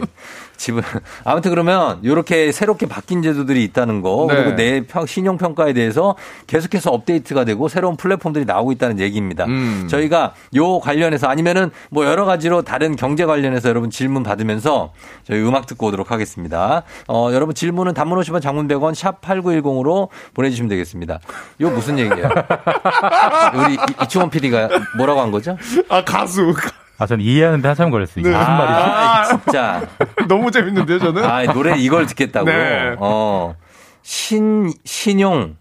집은 아무튼 그러면 이렇게 새롭게 바뀐 제도들이 있다는 거 네. 그리고 내 평- 신용 평가에 대해서 계속해서 업데이트가 되고 새로운 플랫폼들이 나오고 있다는 얘기입니다. 음. 저희가 요 관련해서 아니면은 뭐 여러 가지로 다른 경제 관련해서 여러분 질문 받으면서 저희 음악 듣고 오도록 하겠습니다. 어, 여러분 질문은 단문 50원 장문 100원 샵 8910으로 보내주시면 되겠습니다. 요 무슨 얘기예요? 우리 이- 이충원 PD가 뭐라고 한 거죠? 아, 가수. 아, 저는 이해하는데 한참 걸렸어요. 이게 무슨 말이지? 아, 진짜. 너무 재밌는데요, 저는? 아, 노래 이걸 듣겠다고. 네. 어. 신 신용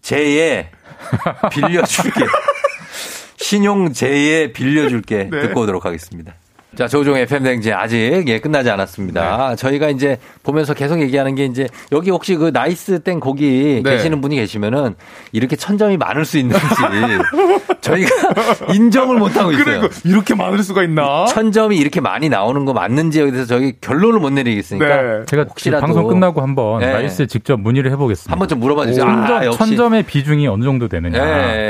제에 빌려줄게. 신용 제에 빌려줄게. 네. 듣고 오도록 하겠습니다. 자, 조우종의 FM 대행진 아직 예, 끝나지 않았습니다. 네. 저희가 이제 보면서 계속 얘기하는 게 이제 여기 혹시 그 나이스 땡 거기 네. 계시는 분이 계시면은 이렇게 천점이 많을 수 있는지 저희가 인정을 못 하고 있어요. 그리고 이렇게 많을 수가 있나? 천점이 이렇게 많이 나오는 거 맞는지에 대해서 저희 결론을 못 내리겠으니까 네. 제가 혹시라도 방송 끝나고 한번 네. 나이스에 직접 문의를 해 보겠습니다. 한번 좀 물어봐 주세요. 천점, 아. 천점의 비중이 어느 정도 되느냐.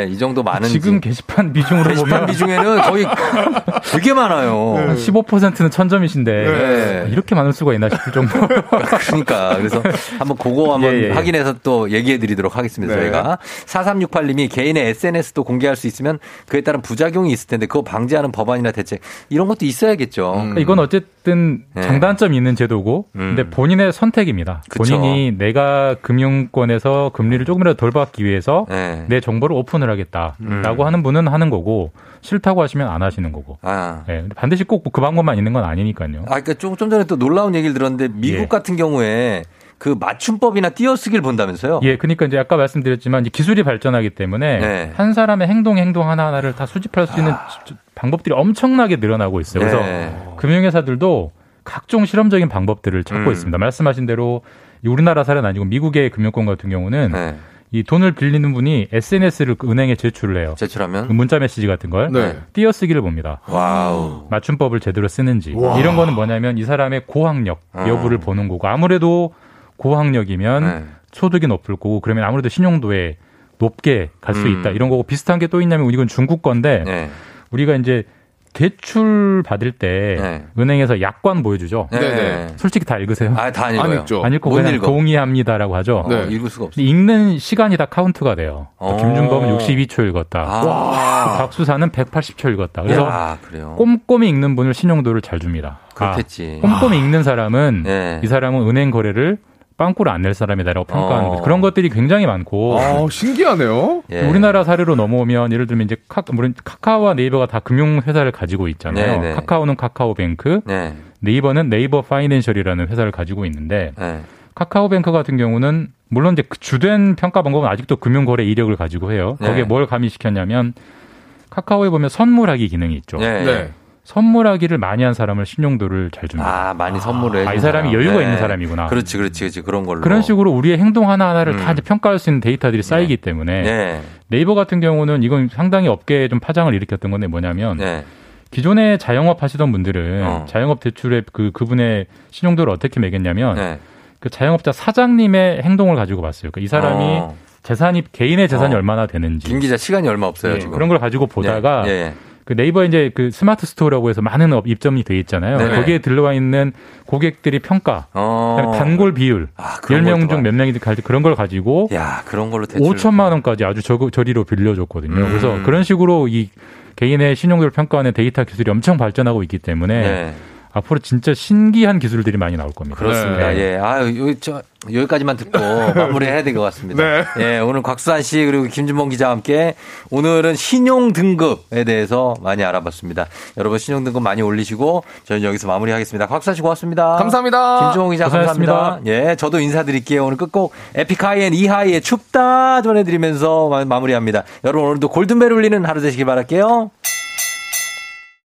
예, 이 정도 많은지. 지금 게시판 비중으로 게시판 보면 비중에는 거의 되게 많아요. 한 15%는 천점이신데 네. 이렇게 많을 수가 있나 싶을 정도. 그러니까 그래서 한번 그거 한번 예, 예. 확인해서 또 얘기해 드리도록 하겠습니다. 네. 저희가 4368님이 개인의 SNS도 공개할 수 있으면 그에 따른 부작용이 있을 텐데 그거 방지하는 법안이나 대책 이런 것도 있어야겠죠. 그러니까 이건 어쨌든 네. 장단점이 있는 제도고, 음. 근데 본인의 선택입니다. 그쵸. 본인이 내가 금융권에서 금리를 조금이라도 덜 받기 위해서 네. 내 정보를 오픈을 하겠다라고 음. 하는 분은 하는 거고, 싫다고 하시면 안 하시는 거고. 아. 예, 반드시 꼭 그 방법만 있는 건 아니니까요. 아, 그러니까 좀, 좀 전에 또 놀라운 얘기를 들었는데 미국 예. 같은 경우에 그 맞춤법이나 띄어쓰기를 본다면서요? 예, 그러니까 이제 아까 말씀드렸지만 기술이 발전하기 때문에 네. 한 사람의 행동 행동 하나하나를 다 수집할 수 있는 지- 방법들이 엄청나게 늘어나고 있어요. 그래서 네. 금융회사들도 각종 실험적인 방법들을 찾고 음. 있습니다. 말씀하신 대로 이 우리나라 사례는 아니고 미국의 금융권 같은 경우는 네. 이 돈을 빌리는 분이 SNS를 그 은행에 제출을 해요. 제출하면 그 문자 메시지 같은 걸 네. 띄어쓰기를 봅니다. Wow. 맞춤법을 제대로 쓰는지 와. 이런 거는 뭐냐면 이 사람의 고학력 어. 여부를 보는 거고 아무래도 고학력이면 네. 소득이 높을 거고 그러면 아무래도 신용도에 높게 갈수 음. 있다 이런 거고 비슷한 게 또 있냐면 이건 중국 건데 네. 우리가 이제 대출 받을 때 네. 은행에서 약관 보여주죠. 네. 네네. 솔직히 다 읽으세요? 아, 다안안 읽어요. 읽죠. 안 읽고 못 그냥 읽어. 동의합니다라고 하죠. 어, 네. 읽을 수가 없어. 근데 읽는 시간이 다 카운트가 돼요. 어. 김준범은 62초 읽었다. 아. 곽수산은 180초 읽었다. 그래서 아, 그래요. 꼼꼼히 읽는 분을 신용도를 잘 줍니다. 그렇겠지. 아, 꼼꼼히 읽는 사람은 네. 이 사람은 은행 거래를 빵꾸를 안 낼 사람이다라고 평가하는 어. 그런 것들이 굉장히 많고 아, 신기하네요. 예. 우리나라 사례로 넘어오면 예를 들면 이제 카, 물론 카카오와 네이버가 다 금융 회사를 가지고 있잖아요. 네, 네. 카카오는 카카오뱅크, 네. 네이버는 네이버 파이낸셜이라는 회사를 가지고 있는데 네. 카카오뱅크 같은 경우는 물론 이제 그 주된 평가 방법은 아직도 금융거래 이력을 가지고 해요. 네. 거기에 뭘 가미시켰냐면 카카오에 보면 선물하기 기능이 있죠. 네. 네. 선물하기를 많이 한 사람을 신용도를 잘 줍니다. 아, 많이 선물을. 아, 이 해준 사람이 사람. 여유가 네. 있는 사람이구나. 그렇지, 그렇지, 그렇지. 그런 걸로. 그런 식으로 우리의 행동 하나하나를 음. 다 이제 평가할 수 있는 데이터들이 쌓이기 때문에 네. 네이버 같은 경우는 이건 상당히 업계에 좀 파장을 일으켰던 건데 뭐냐면 네. 기존에 자영업 하시던 분들은 어. 자영업 대출의 그 그분의 신용도를 어떻게 매겼냐면 네. 그 자영업자 사장님의 행동을 가지고 봤어요. 그러니까 이 사람이 어. 재산이 개인의 재산이 어. 얼마나 되는지 김 기자 시간이 얼마 없어요, 예, 지금. 그런 걸 가지고 보다가 예, 예. 그 네이버에 이제 그 스마트 스토어라고 해서 많은 업 입점이 돼 있잖아요. 네네. 거기에 들어와 있는 고객들이 평가, 어. 단골 비율, 그런 10명 것도 중몇 명이 가지 그런 걸 가지고 야, 그런 걸로 대출. 5천만 원까지 아주 저, 저리로 빌려줬거든요. 음. 그래서 그런 식으로 이 개인의 신용도를 평가하는 데이터 기술이 엄청 발전하고 있기 때문에 네. 앞으로 진짜 신기한 기술들이 많이 나올 겁니다. 그렇습니다. 네. 예. 아, 요, 저, 여기까지만 듣고 마무리해야 될 것 같습니다. 네. 예, 오늘 곽수환 씨 그리고 김준범 기자와 함께 오늘은 신용 등급에 대해서 많이 알아봤습니다. 여러분 신용 등급 많이 올리시고 저희는 여기서 마무리하겠습니다. 곽수환 씨 고맙습니다. 감사합니다. 김준범 기자 고생하셨습니다. 감사합니다. 예, 저도 인사드릴게요. 오늘 끝곡 에픽하이엔 이하이의 춥다 전해드리면서 마- 마무리합니다. 여러분 오늘도 골든벨 울리는 하루 되시길 바랄게요.